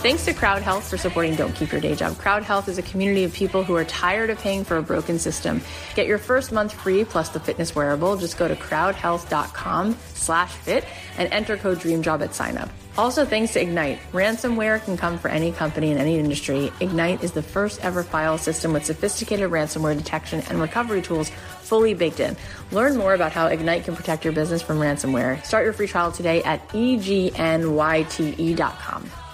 Thanks to CrowdHealth for supporting Don't Keep Your Day Job. CrowdHealth is a community of people who are tired of paying for a broken system. Get your first month free plus the fitness wearable. Just go to crowdhealth.com slash fit and enter code DREAMJOB at sign up. Also, thanks to Egnyte. Ransomware can come for any company in any industry. Egnyte is the first ever file system with sophisticated ransomware detection and recovery tools fully baked in. Learn more about how Egnyte can protect your business from ransomware. Start your free trial today at egnyte.com.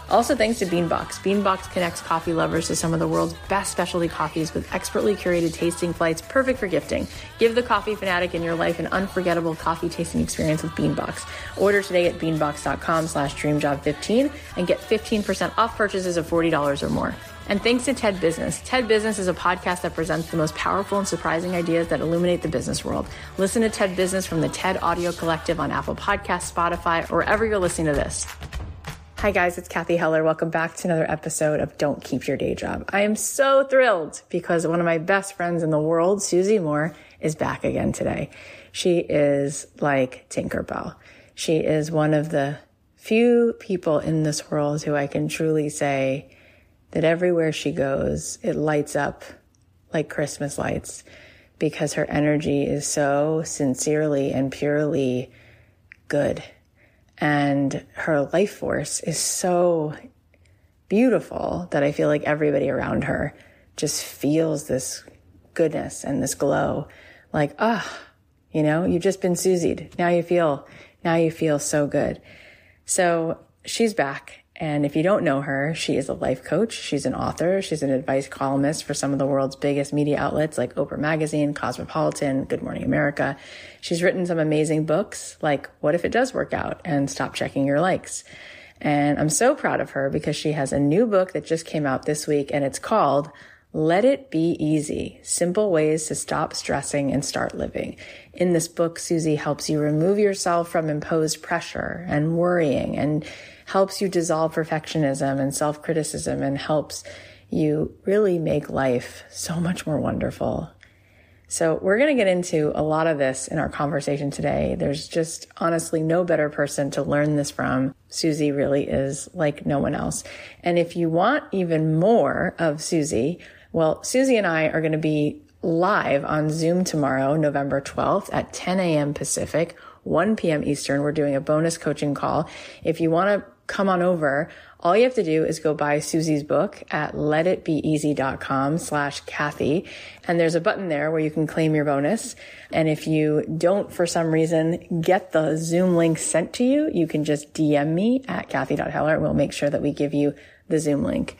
Also, thanks to Beanbox. Beanbox connects coffee lovers to some of the world's best specialty coffees with expertly curated tasting flights, perfect for gifting. Give the coffee fanatic in your life an unforgettable coffee tasting experience with Beanbox. Order today at beanbox.com slash dreamjob15 and get 15% off purchases of $40 or more. And thanks to TED Business. TED Business is a podcast that presents the most powerful and surprising ideas that illuminate the business world. Listen to TED Business from the TED Audio Collective on Apple Podcasts, Spotify, or wherever you're listening to this. Hi, guys, it's Cathy Heller. Welcome back to another episode of Don't Keep Your Day Job. I am so thrilled because one of my best friends in the world, Susie Moore, is back again today. She is like Tinkerbell. She is one of the few people in this world who I can truly say that everywhere she goes, it lights up like Christmas lights because her energy is so sincerely and purely good and her life force is so beautiful that I feel like everybody around her just feels this goodness and this glow. Like, ah, oh, you know, you've just been Susied. Now you feel, now you feel so good. So she's back and if you don't know her, she is a life coach. She's an author. She's an advice columnist for some of the world's biggest media outlets like Oprah Magazine, Cosmopolitan, Good Morning America. She's written some amazing books like What If It Does Work Out and Stop Checking Your Likes. And I'm so proud of her because she has a new book that just came out this week and it's called Let It Be Easy Simple Ways to Stop Stressing and Start Living. In this book, Susie helps you remove yourself from imposed pressure and worrying and helps you dissolve perfectionism and self criticism and helps you really make life so much more wonderful. So we're going to get into a lot of this in our conversation today. There's just honestly no better person to learn this from. Susie really is like no one else. And if you want even more of Susie, well, Susie and I are going to be live on Zoom tomorrow, November 12th at 10 a.m. Pacific, 1 p.m. Eastern. We're doing a bonus coaching call. If you want to come on over, all you have to do is go buy Susie's book at letitbeeasy.com slash Cathy. And there's a button there where you can claim your bonus. And if you don't, for some reason, get the Zoom link sent to you, you can just DM me at Cathy.Heller. We'll make sure that we give you the Zoom link.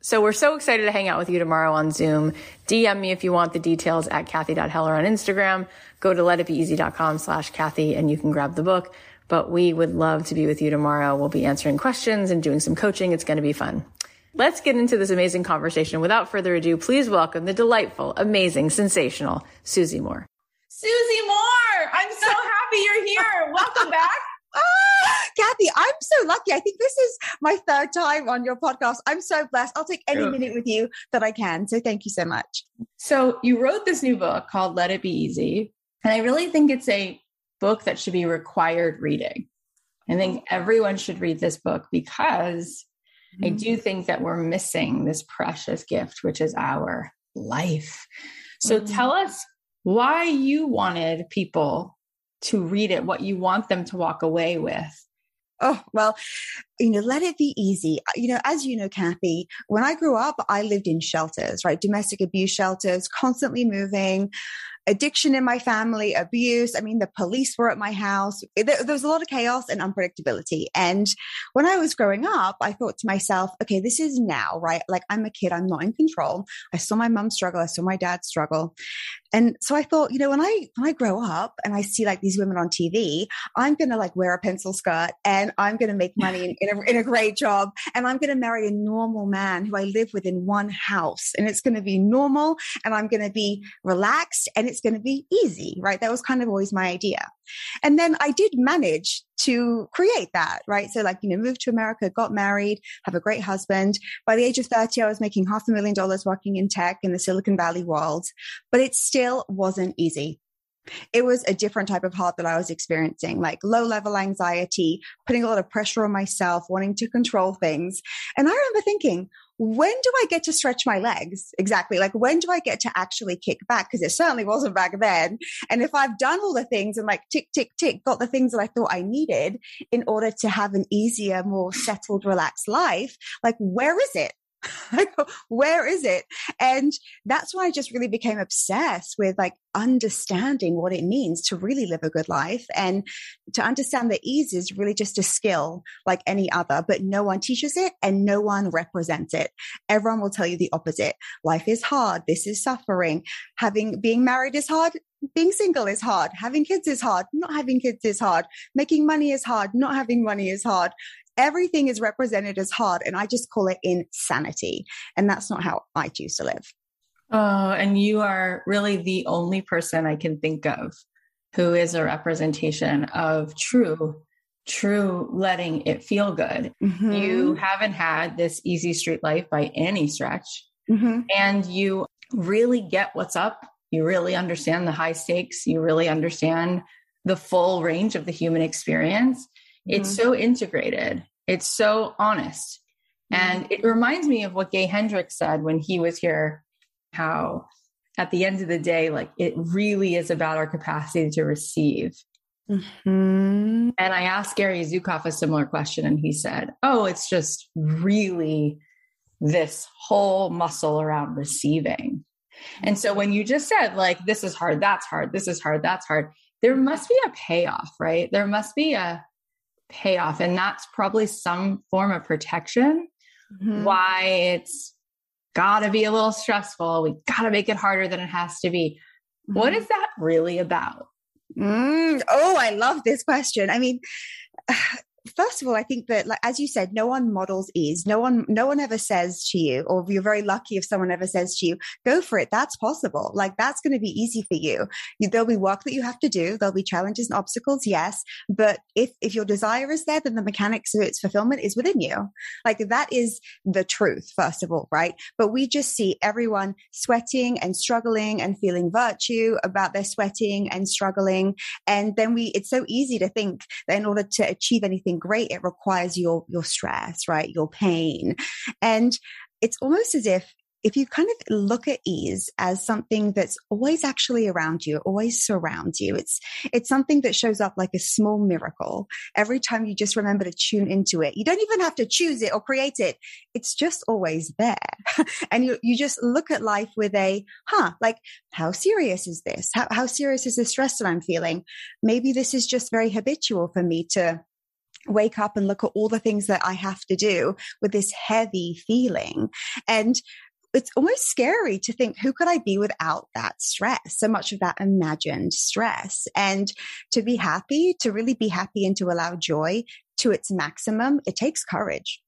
So we're so excited to hang out with you tomorrow on Zoom. DM me if you want the details at Cathy.Heller on Instagram. Go to letitbeeasy.com slash Cathy and you can grab the book but we would love to be with you tomorrow. We'll be answering questions and doing some coaching. It's going to be fun. Let's get into this amazing conversation. Without further ado, please welcome the delightful, amazing, sensational Susie Moore. Susie Moore, I'm so happy you're here. Welcome back. Ah, Cathy, I'm so lucky. I think this is my third time on your podcast. I'm so blessed. I'll take any minute with you that I can. So thank you so much. So you wrote this new book called Let It Be Easy. And I really think it's a book that should be required reading. I think everyone should read this book because mm-hmm. I do think that we're missing this precious gift, which is our life. So mm-hmm. tell us why you wanted people to read it, what you want them to walk away with. Oh, well, you know, let it be easy. You know, as you know, Cathy, when I grew up, I lived in shelters, right? Domestic abuse shelters, constantly moving addiction in my family, abuse. I mean, the police were at my house. There, there, was a lot of chaos and unpredictability. And when I was growing up, I thought to myself, okay, this is now, right? Like I'm a kid, I'm not in control. I saw my mom struggle, I saw my dad struggle. And so I thought, you know, when I when I grow up and I see like these women on TV, I'm gonna like wear a pencil skirt and I'm gonna make money in, in, a, in a great job and I'm gonna marry a normal man who I live with in one house and it's gonna be normal and I'm gonna be relaxed and it's gonna be easy, right? That was kind of always my idea. And then I did manage to create that, right? So like, you know, moved to America, got married, have a great husband. By the age of 30, I was making half a million dollars working in tech in the Silicon Valley world, but it still wasn't easy. It was a different type of heart that I was experiencing, like low level anxiety, putting a lot of pressure on myself, wanting to control things. And I remember thinking, when do I get to stretch my legs? Exactly. Like, when do I get to actually kick back? Because it certainly wasn't back then. And if I've done all the things and like tick, tick, tick, got the things that I thought I needed in order to have an easier, more settled, relaxed life, like, where is it? where is it? And that's why I just really became obsessed with like understanding what it means to really live a good life and to understand that ease is really just a skill like any other, but no one teaches it and no one represents it. Everyone will tell you the opposite. Life is hard. This is suffering. Having, being married is hard being single is hard. Having kids is hard. Not having kids is hard. Making money is hard. Not having money is hard everything is represented as hard and i just call it insanity. And that's not how i choose to live. Oh and you are really the only person i can think of who is a representation of true true letting it feel good. Mm-hmm. you haven't had this easy street life by any stretch. Mm-hmm. and you really get what's up. You really understand the high stakes. You really understand the full range of the human experience it's mm-hmm. so integrated. It's so honest. Mm-hmm. And it reminds me of what Gay Hendricks said when he was here, how at the end of the day, like it really is about our capacity to receive. Mm-hmm. And I asked Gary Zukav a similar question, and he said, Oh, it's just really this whole muscle around receiving. And so when you just said, like, this is hard, that's hard, this is hard, that's hard, there must be a payoff, right? There must be a payoff. And that's probably some form of protection. Mm-hmm. Why it's got to be a little stressful. We got to make it harder than it has to be. Mm-hmm. What is that really about? Mm, oh, I love this question. I mean, first of all, I think that, like, as you said, no one models ease. No one, no one ever says to you, or you're very lucky if someone ever says to you, go for it. That's possible. Like, that's going to be easy for you. There'll be work that you have to do. There'll be challenges and obstacles. Yes. But if, if your desire is there, then the mechanics of its fulfillment is within you. Like, that is the truth, first of all, right? But we just see everyone sweating and struggling and feeling virtue about their sweating and struggling. And then we, it's so easy to think that in order to achieve anything great, it requires your, your stress, right? Your pain. And it's almost as if if you kind of look at ease as something that's always actually around you, always surrounds you, it's, it's something that shows up like a small miracle every time you just remember to tune into it. You don't even have to choose it or create it. It's just always there. and you, you just look at life with a, huh, like how serious is this? How, how serious is the stress that I'm feeling? Maybe this is just very habitual for me to wake up and look at all the things that I have to do with this heavy feeling. And it's almost scary to think who could I be without that stress, so much of that imagined stress. And to be happy, to really be happy and to allow joy to its maximum, it takes courage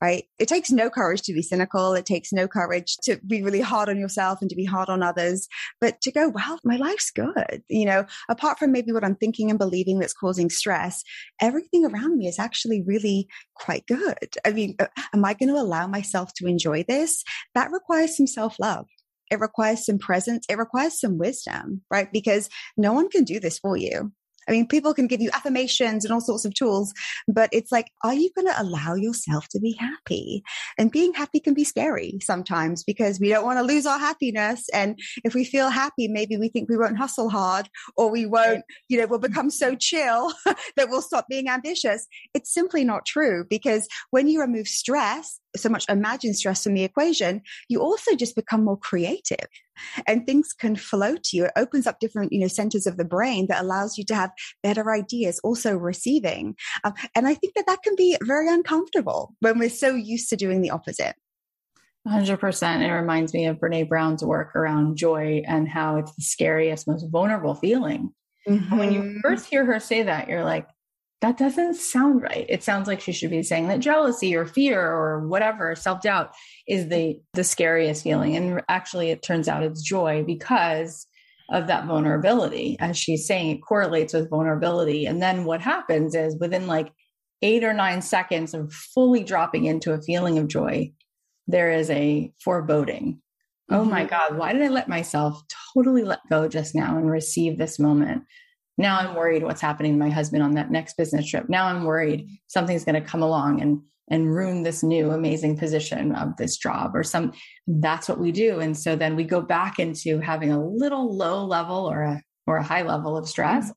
right? It takes no courage to be cynical. It takes no courage to be really hard on yourself and to be hard on others, but to go, well, my life's good. You know, apart from maybe what I'm thinking and believing that's causing stress, everything around me is actually really quite good. I mean, am I going to allow myself to enjoy this? That requires some self love. It requires some presence. It requires some wisdom, right? Because no one can do this for you. I mean, people can give you affirmations and all sorts of tools, but it's like, are you going to allow yourself to be happy? And being happy can be scary sometimes because we don't want to lose our happiness. And if we feel happy, maybe we think we won't hustle hard or we won't, you know, we'll become so chill that we'll stop being ambitious. It's simply not true because when you remove stress, so much imagined stress from the equation, you also just become more creative and things can flow to you. It opens up different, you know, centers of the brain that allows you to have better ideas, also receiving. Um, and I think that that can be very uncomfortable when we're so used to doing the opposite. 100%. It reminds me of Brene Brown's work around joy and how it's the scariest, most vulnerable feeling. Mm-hmm. When you mm-hmm. first hear her say that, you're like, that doesn't sound right. It sounds like she should be saying that jealousy or fear or whatever, self doubt is the, the scariest feeling. And actually, it turns out it's joy because of that vulnerability. As she's saying, it correlates with vulnerability. And then what happens is within like eight or nine seconds of fully dropping into a feeling of joy, there is a foreboding. Mm-hmm. Oh my mm-hmm. God, why did I let myself totally let go just now and receive this moment? Now I'm worried what's happening to my husband on that next business trip. Now I'm worried something's going to come along and and ruin this new amazing position of this job or some that's what we do and so then we go back into having a little low level or a or a high level of stress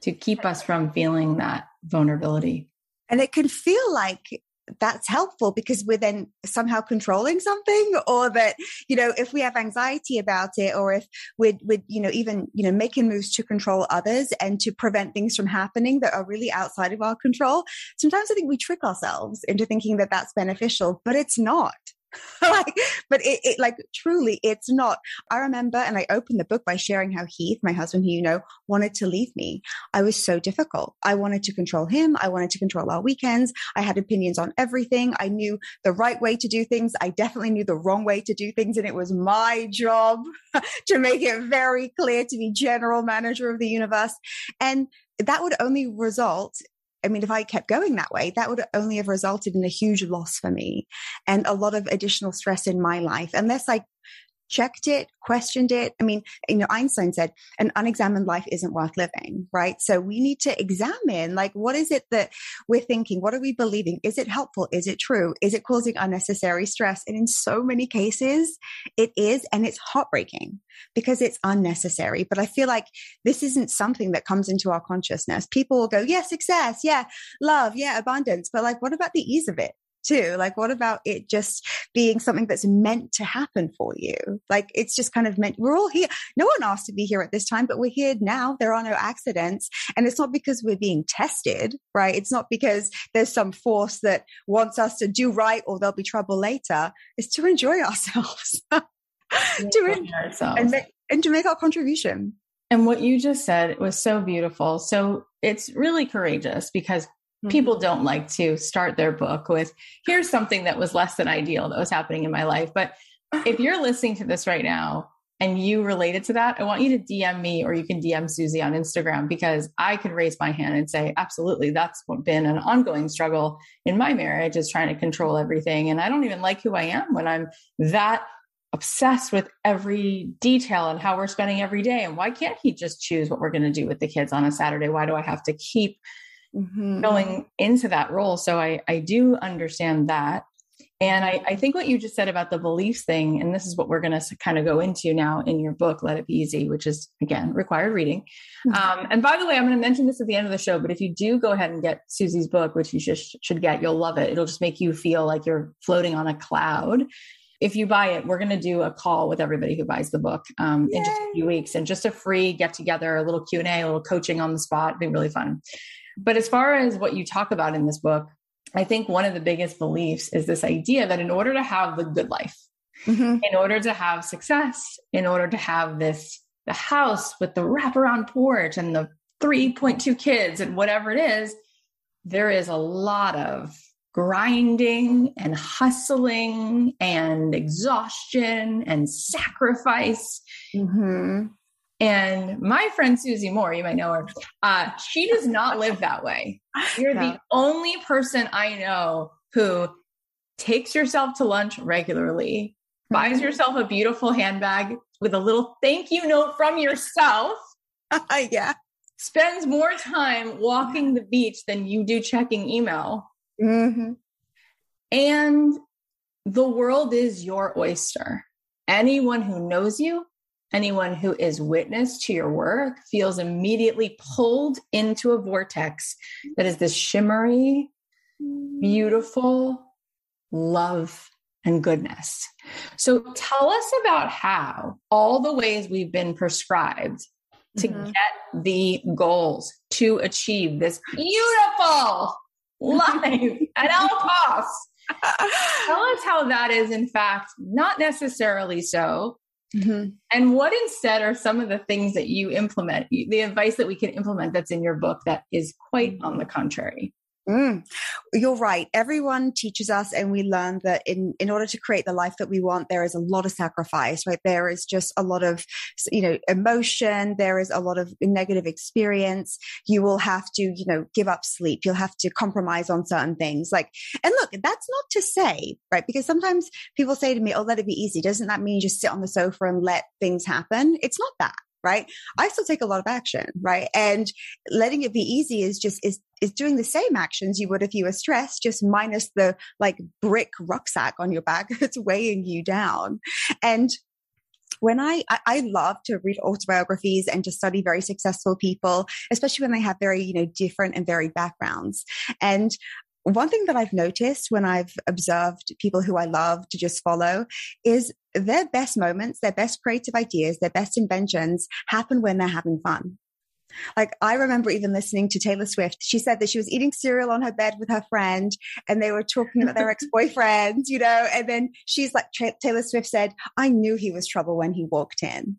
to keep us from feeling that vulnerability and it can feel like that's helpful because we're then somehow controlling something or that you know if we have anxiety about it or if we're, we're you know even you know making moves to control others and to prevent things from happening that are really outside of our control sometimes i think we trick ourselves into thinking that that's beneficial but it's not like, but it, it, like truly, it's not. I remember, and I opened the book by sharing how Heath, my husband, who you know, wanted to leave me. I was so difficult. I wanted to control him. I wanted to control our weekends. I had opinions on everything. I knew the right way to do things. I definitely knew the wrong way to do things. And it was my job to make it very clear to be general manager of the universe. And that would only result I mean, if I kept going that way, that would only have resulted in a huge loss for me and a lot of additional stress in my life, unless I checked it, questioned it. I mean, you know, Einstein said an unexamined life isn't worth living, right? So we need to examine like, what is it that we're thinking? What are we believing? Is it helpful? Is it true? Is it causing unnecessary stress? And in so many cases, it is. And it's heartbreaking because it's unnecessary. But I feel like this isn't something that comes into our consciousness. People will go, yeah, success. Yeah, love. Yeah, abundance. But like, what about the ease of it? Too. Like, what about it just being something that's meant to happen for you? Like, it's just kind of meant, we're all here. No one asked to be here at this time, but we're here now. There are no accidents. And it's not because we're being tested, right? It's not because there's some force that wants us to do right or there'll be trouble later. It's to enjoy ourselves. to enjoy ourselves. And, make, and to make our contribution. And what you just said was so beautiful. So it's really courageous because. Mm-hmm. people don't like to start their book with, here's something that was less than ideal that was happening in my life. But if you're listening to this right now and you related to that, I want you to DM me or you can DM Susie on Instagram because I can raise my hand and say, absolutely, that's been an ongoing struggle in my marriage is trying to control everything. And I don't even like who I am when I'm that obsessed with every detail and how we're spending every day. And why can't he just choose what we're going to do with the kids on a Saturday? Why do I have to keep mm-hmm. going into that role? So I, I do understand that. And I, I, think what you just said about the beliefs thing, and this is what we're going to kind of go into now in your book, Let It Be Easy, which is again required reading. Mm-hmm. Um, and by the way, I'm going to mention this at the end of the show, but if you do go ahead and get Susie's book, which you just should get, you'll love it. It'll just make you feel like you're floating on a cloud if you buy it, we're going to do a call with everybody who buys the book um, in just a few weeks and just a free get together, a little Q and A, a little coaching on the spot. It'd be really fun. But as far as what you talk about in this book, I think one of the biggest beliefs is this idea that in order to have the good life, mm-hmm. in order to have success, in order to have this the house with the wraparound porch and the 3.2 kids and whatever it is, there is a lot of grinding and hustling and exhaustion and sacrifice. Mm-hmm. And my friend Susie Moore, you might know her, uh, she does not live that way. You're the only person I know who takes yourself to lunch regularly, buys mm-hmm. yourself a beautiful handbag with a little thank you note from yourself. yeah. Spends more time walking the beach than you do checking email Mm-hmm. And the world is your oyster. Anyone who knows you, anyone who is witness to your work feels immediately pulled into a vortex that is this shimmery, beautiful love and goodness. So tell us about how all the ways we've been prescribed to mm-hmm. get the goals to achieve this beautiful life at all costs. Tell us how that is, in fact, not necessarily so. Mm-hmm. And what instead are some of the things that you implement, the advice that we can implement that's in your book that is quite on the contrary? Mm, you're right. Everyone teaches us, and we learn that in in order to create the life that we want, there is a lot of sacrifice. Right? There is just a lot of you know emotion. There is a lot of negative experience. You will have to you know give up sleep. You'll have to compromise on certain things. Like, and look, that's not to say right because sometimes people say to me, "Oh, let it be easy." Doesn't that mean you just sit on the sofa and let things happen? It's not that right? I still take a lot of action right? And letting it be easy is just is is doing the same actions you would if you were stressed just minus the like brick rucksack on your back that's weighing you down. And when I, I love to read autobiographies and to study very successful people, especially when they have very, you know, different and varied backgrounds. And one thing that I've noticed when I've observed people who I love to just follow is their best moments, their best creative ideas, their best inventions happen when they're having fun. Like I remember even listening to Taylor Swift. She said that she was eating cereal on her bed with her friend and they were talking about their ex-boyfriends, you know, and then she's like Taylor Swift said, "I knew he was trouble when he walked in."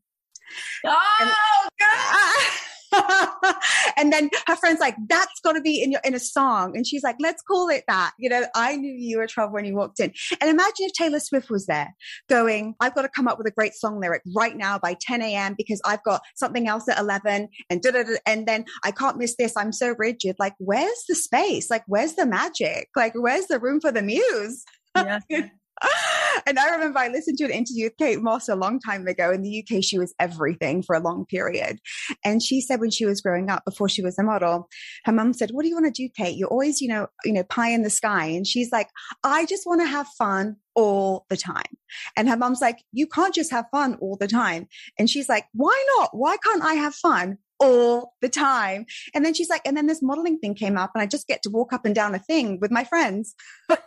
Oh, and, God. and then her friend's like, that's got to be in your, in a song. And she's like, let's call it that. You know, I knew you were trouble when you walked in. And imagine if Taylor Swift was there going, I've got to come up with a great song lyric right now by 10 a.m. because I've got something else at 11 and da da And then I can't miss this. I'm so rigid. Like, where's the space? Like, where's the magic? Like, where's the room for the muse? Yeah. and I remember I listened to an interview with Kate Moss a long time ago. In the UK, she was everything for a long period. And she said when she was growing up, before she was a model, her mum said, What do you want to do, Kate? You're always, you know, you know, pie in the sky. And she's like, I just want to have fun all the time. And her mom's like, you can't just have fun all the time. And she's like, why not? Why can't I have fun all the time. And then she's like, and then this modeling thing came up, and I just get to walk up and down a thing with my friends all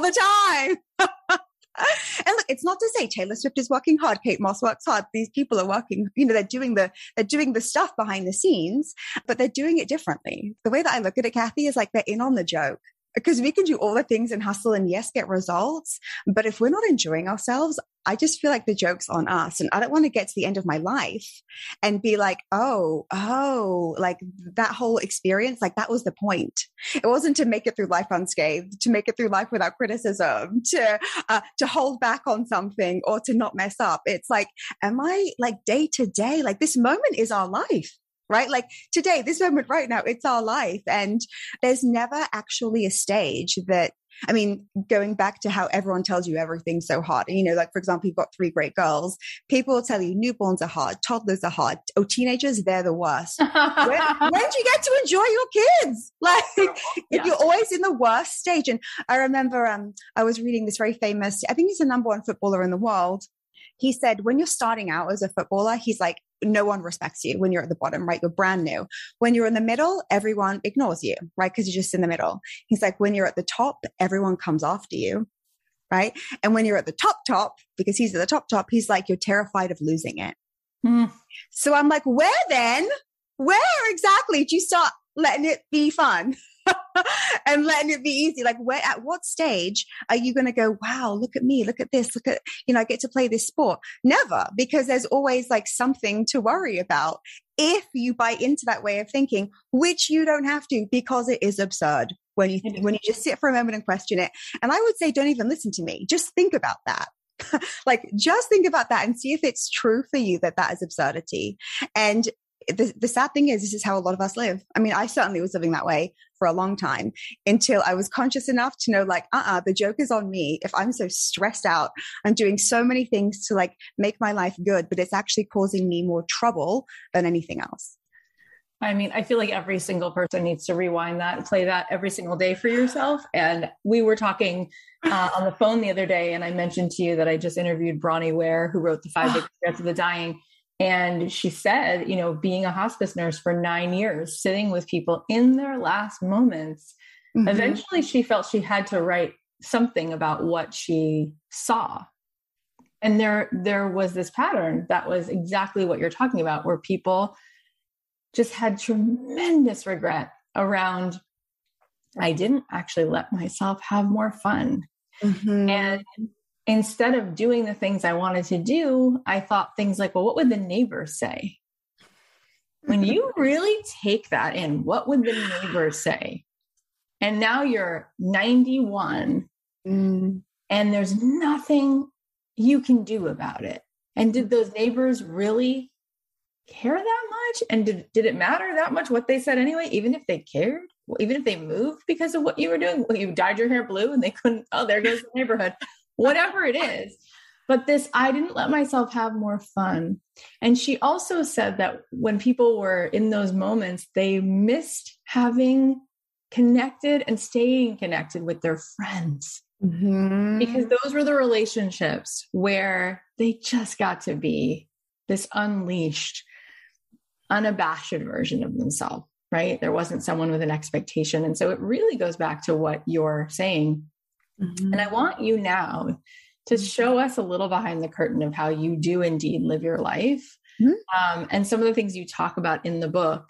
the time. and look, it's not to say Taylor Swift is working hard, Kate Moss works hard. These people are working, you know, they're doing the they're doing the stuff behind the scenes, but they're doing it differently. The way that I look at it, Cathy, is like they're in on the joke because we can do all the things and hustle and yes, get results. But if we're not enjoying ourselves, I just feel like the joke's on us. And I don't want to get to the end of my life and be like, oh, oh, like that whole experience, like that was the point. It wasn't to make it through life unscathed, to make it through life without criticism, to, uh, to hold back on something or to not mess up. It's like, am I like day to day? Like this moment is our life right? Like today, this moment right now, it's our life. And there's never actually a stage that I mean, going back to how everyone tells you everything's so hard. You know, like for example, you've got three great girls. People will tell you newborns are hard, toddlers are hard. Oh, teenagers, they're the worst. when, when do you get to enjoy your kids? Like, if you're always in the worst stage. And I remember um, I was reading this very famous, I think he's the number one footballer in the world. He said, when you're starting out as a footballer, he's like, no one respects you when you're at the bottom, right? You're brand new. When you're in the middle, everyone ignores you, right? Because you're just in the middle. He's like, when you're at the top, everyone comes after you, right? And when you're at the top, top, because he's at the top, top, he's like, you're terrified of losing it. Mm. So I'm like, where then? Where exactly do you start letting it be fun? and letting it be easy. Like, where, at what stage are you going to go, wow, look at me, look at this, look at, you know, I get to play this sport? Never, because there's always like something to worry about if you buy into that way of thinking, which you don't have to because it is absurd when you, when you just sit for a moment and question it. And I would say, don't even listen to me. Just think about that. like just think about that and see if it's true for you that that is absurdity and the, the sad thing is, this is how a lot of us live. I mean, I certainly was living that way for a long time until I was conscious enough to know, like, uh uh-uh, uh the joke is on me. If I'm so stressed out, I'm doing so many things to like make my life good, but it's actually causing me more trouble than anything else. I mean, I feel like every single person needs to rewind that and play that every single day for yourself. And we were talking uh, on the phone the other day, and I mentioned to you that I just interviewed Bronnie Ware, who wrote The Five Big Secrets of the Dying. And she said, you know, being a hospice nurse for nine years, sitting with people in their last moments, mm-hmm. eventually she felt she had to write something about what she saw. And there, there was this pattern that was exactly what you're talking about, where people just had tremendous regret around, I didn't actually let myself have more fun. Mm-hmm. And instead of doing the things I wanted to do, I thought things like, well, what would the neighbors say? When you really take that in, what would the neighbors say? And now you're 91 mm. and there's nothing you can do about it. And did those neighbors really care that much? And did, did it matter that much what they said anyway, even if they cared? Even if they moved because of what you were doing, well, you dyed your hair blue and they couldn't, oh, there goes the neighborhood whatever it is. But this, I didn't let myself have more fun. And she also said that when people were in those moments, they missed having connected and staying connected with their friends. Mm-hmm. Because those were the relationships where they just got to be this unleashed, unabashed version of themselves, right? There wasn't someone with an expectation. And so it really goes back to what you're saying Mm-hmm. And I want you now to mm-hmm. show us a little behind the curtain of how you do indeed live your life. Mm-hmm. Um, and some of the things you talk about in the book,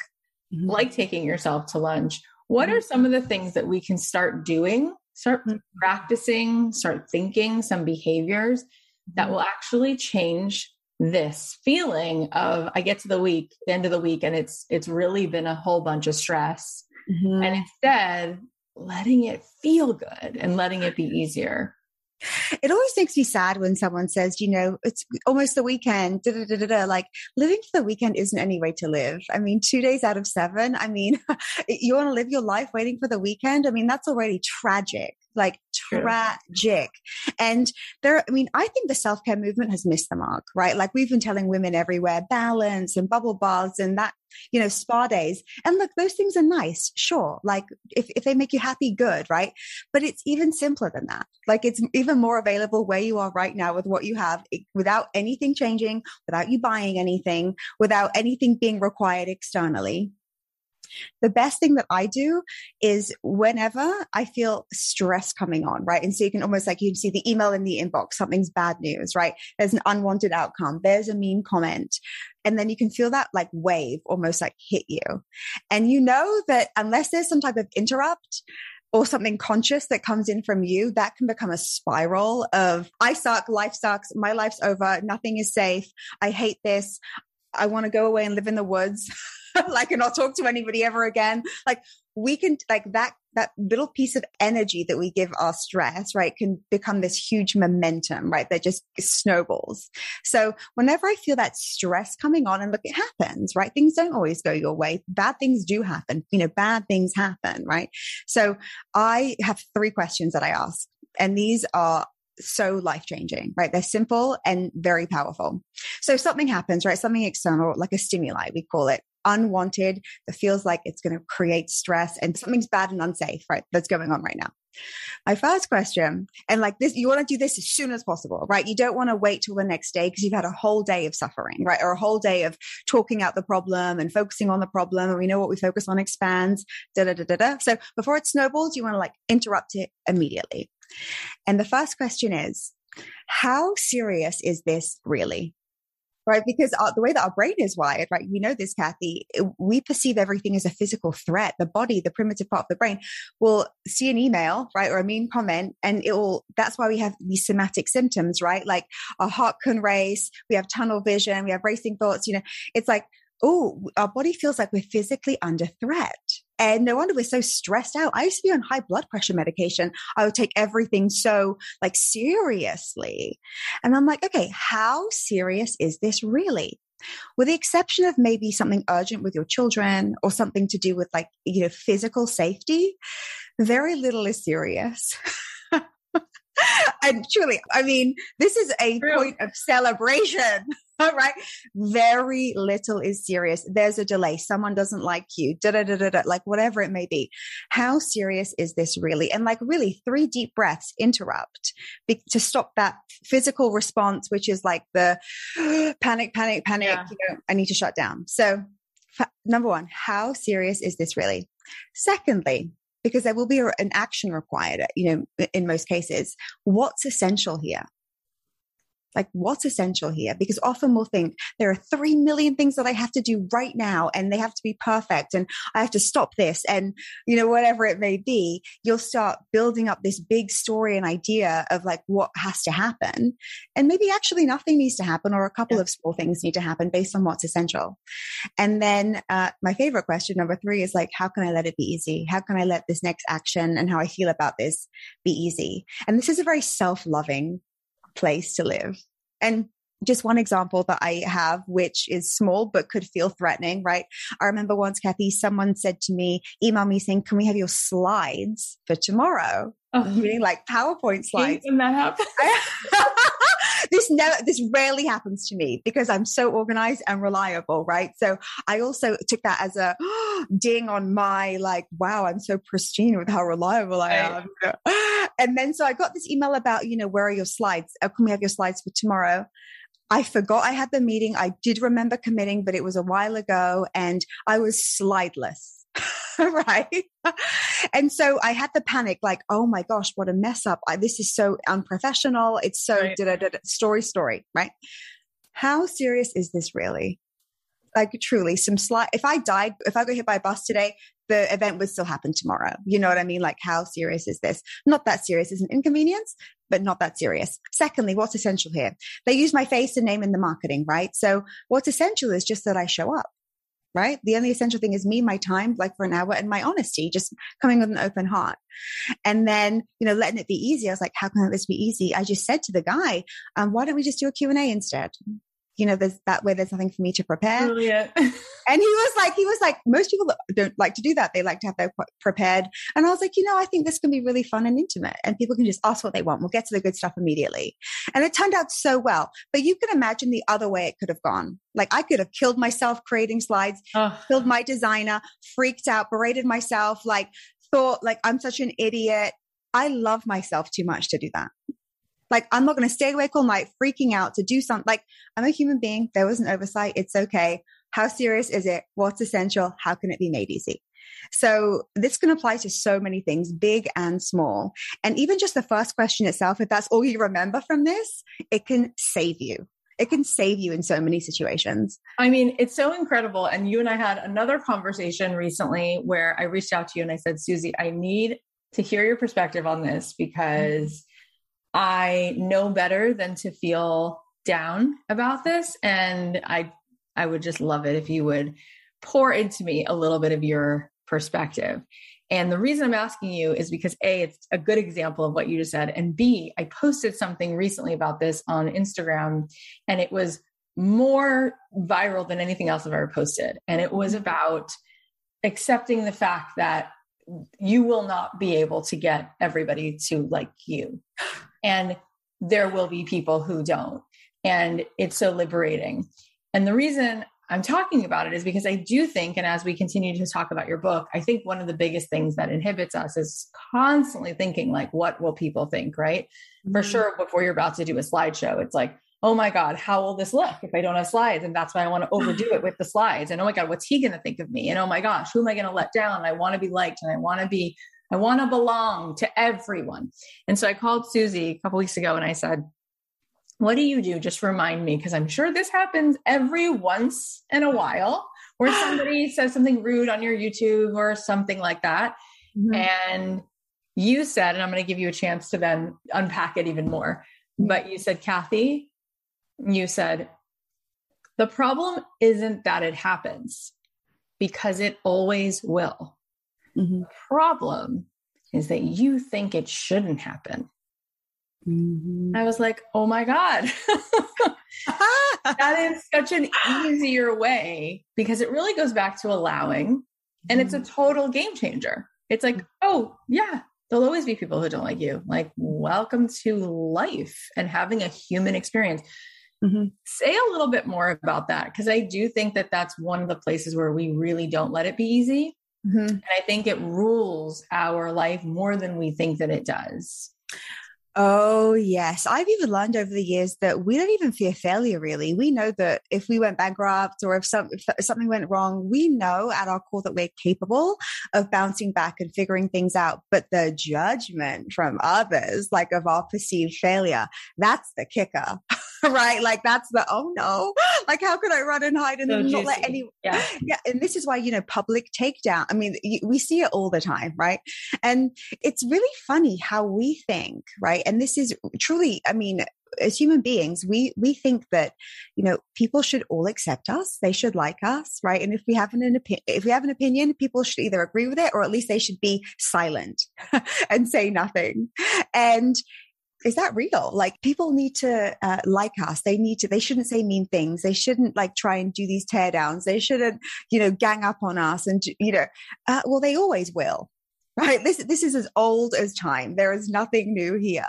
mm-hmm. like taking yourself to lunch. What mm-hmm. are some of the things that we can start doing, start mm-hmm. practicing, start thinking some behaviors that will actually change this feeling of I get to the week, the end of the week, and it's it's really been a whole bunch of stress. Mm-hmm. And instead, letting it feel good and letting it be easier. It always makes me sad when someone says, you know, it's almost the weekend. Da, da, da, like living for the weekend isn't any way to live. I mean, two days out of seven. I mean, you want to live your life waiting for the weekend. I mean, that's already tragic like tragic. And there, I mean, I think the self care movement has missed the mark, right? Like we've been telling women everywhere balance and bubble baths and that, you know, spa days. And look, those things are nice, sure. Like if, if they make you happy, good, right? But it's even simpler than that. Like it's even more available where you are right now with what you have without anything changing, without you buying anything, without anything being required externally. The best thing that I do is whenever I feel stress coming on, right? And so you can almost like you see the email in the inbox, something's bad news, right? There's an unwanted outcome, there's a mean comment. And then you can feel that like wave almost like hit you. And you know that unless there's some type of interrupt, or something conscious that comes in from you, that can become a spiral of I suck, life sucks, my life's over, nothing is safe, I hate this, I want to go away and live in the woods, like and not talk to anybody ever again. Like we can like that that little piece of energy that we give our stress, right, can become this huge momentum, right, that just snowballs. So whenever I feel that stress coming on, and look, it happens, right? Things don't always go your way. Bad things do happen. You know, bad things happen, right? So I have three questions that I ask, and these are so life changing, right? They're simple and very powerful. So something happens, right? Something external, like a stimuli, we call it unwanted, that feels like it's going to create stress and something's bad and unsafe, right? That's going on right now. My first question, and like this, you want to do this as soon as possible, right? You don't want to wait till the next day because you've had a whole day of suffering, right? Or a whole day of talking out the problem and focusing on the problem. And we know what we focus on expands, da da da da da. So before it snowballs, you want to like interrupt it immediately. And the first question is, how serious is this really? right? Because our, the way that our brain is wired, right? You know this, Cathy. We perceive everything as a physical threat. The body, the primitive part of the brain, will see an email, right, or a mean comment, and it will. That's why we have these somatic symptoms, right? Like our heart can race, we have tunnel vision, we have racing thoughts. You know, it's like oh, our body feels like we're physically under threat. And no wonder we're so stressed out. I used to be on high blood pressure medication. I would take everything so like seriously. And I'm like, okay, how serious is this really? With the exception of maybe something urgent with your children or something to do with like, you know, physical safety, very little is serious. and truly, I mean, this is a True. point of celebration, right? Very little is serious. There's a delay. Someone doesn't like you, da da da da da, like whatever it may be. How serious is this really? And like, really, three deep breaths interrupt be- to stop that physical response, which is like the panic, panic, panic. Yeah. You know, I need to shut down. So, f- number one, how serious is this really? Secondly, because there will be an action required, you know, in most cases. What's essential here? Like, what's essential here? Because often we'll think there are three million things that I have to do right now and they have to be perfect and I have to stop this and, you know, whatever it may be. You'll start building up this big story and idea of like what has to happen. And maybe actually nothing needs to happen or a couple yeah. of small things need to happen based on what's essential. And then uh, my favorite question, number three, is like, how can I let it be easy? How can I let this next action and how I feel about this be easy? And this is a very self loving place to live. And just one example that I have, which is small but could feel threatening, right? I remember once, Cathy, someone said to me, email me saying, Can we have your slides for tomorrow? Oh. Meaning like PowerPoint slides. When that this never, this rarely happens to me because I'm so organized and reliable, right? So I also took that as a ding on my like, wow, I'm so pristine with how reliable I am. And then so I got this email about, you know, where are your slides? Uh, can we have your slides for tomorrow? I forgot I had the meeting. I did remember committing, but it was a while ago and I was slideless. right. and so I had the panic, like, oh my gosh, what a mess up. I, this is so unprofessional. It's so right. story, story, right? How serious is this really? Like truly some slight, if I died, if I got hit by a bus today, the event would still happen tomorrow. You know what I mean? Like how serious is this? Not that serious. is an inconvenience, but not that serious. Secondly, what's essential here? They use my face and name in the marketing, right? So what's essential is just that I show up right? The only essential thing is me, my time, like for an hour, and my honesty, just coming with an open heart. And then, you know, letting it be easy. I was like, how can this be easy? I just said to the guy, um, why don't we just do a Q&A instead? You know, there's that way there's nothing for me to prepare. And he was like, he was like, most people don't like to do that. They like to have their prepared. And I was like, you know, I think this can be really fun and intimate and people can just ask what they want. We'll get to the good stuff immediately. And it turned out so well. But you can imagine the other way it could have gone. Like I could have killed myself creating slides, oh. killed my designer, freaked out, berated myself, like thought like I'm such an idiot. I love myself too much to do that. Like, I'm not going to stay awake all night freaking out to do something. Like, I'm a human being. There was an oversight. It's okay. How serious is it? What's essential? How can it be made easy? So this can apply to so many things, big and small. And even just the first question itself, if that's all you remember from this, it can save you. It can save you in so many situations. I mean, it's so incredible. And you and I had another conversation recently where I reached out to you and I said, Susie, I need to hear your perspective on this because I know better than to feel down about this. And I I would just love it if you would pour into me a little bit of your perspective. And the reason I'm asking you is because A, it's a good example of what you just said. And B, I posted something recently about this on Instagram and it was more viral than anything else I've ever posted. And it was mm-hmm. about accepting the fact that you will not be able to get everybody to like you. And there will be people who don't. And it's so liberating. And the reason I'm talking about it is because I do think, and as we continue to talk about your book, I think one of the biggest things that inhibits us is constantly thinking, like, what will people think, right? Mm-hmm. For sure, before you're about to do a slideshow, it's like, oh my God, how will this look if I don't have slides? And that's why I want to overdo it with the slides. And oh my God, what's he going to think of me? And oh my gosh, who am I going to let down? I want to be liked and I want to be, I want to belong to everyone. And so I called Susie a couple weeks ago and I said, what do you do? Just remind me, because I'm sure this happens every once in a while where somebody says something rude on your YouTube or something like that. Mm-hmm. And you said, and I'm going to give you a chance to then unpack it even more. But you said, Cathy, you said, the problem isn't that it happens because it always will. Mm-hmm. The problem is that you think it shouldn't happen. Mm-hmm. I was like, oh my God. that is such an easier way because it really goes back to allowing. And it's a mm-hmm. total game changer. It's like, oh, yeah, there'll always be people who don't like you. Like, welcome to life and having a human experience. Mm-hmm. Say a little bit more about that because I do think that that's one of the places where we really don't let it be easy. Mm-hmm. And I think it rules our life more than we think that it does. Oh, yes. I've even learned over the years that we don't even fear failure, really. We know that if we went bankrupt or if, some, if something went wrong, we know at our core that we're capable of bouncing back and figuring things out. But the judgment from others, like of our perceived failure, that's the kicker. right? Like that's the oh no, like how could I run and hide and so not let anyone? Yeah, yeah. And this is why you know public takedown. I mean, we see it all the time, right? And it's really funny how we think, right? And this is truly, I mean, as human beings we we think that you know people should all accept us they should like us right and if we have an, an opinion if we have an opinion people should either agree with it or at least they should be silent and say nothing and is that real? Like people need to uh, like us. They need to, they shouldn't say mean things. They shouldn't like try and do these teardowns. They shouldn't, you know, gang up on us and, you know, uh, well, they always will right? This, this is as old as time. There is nothing new here.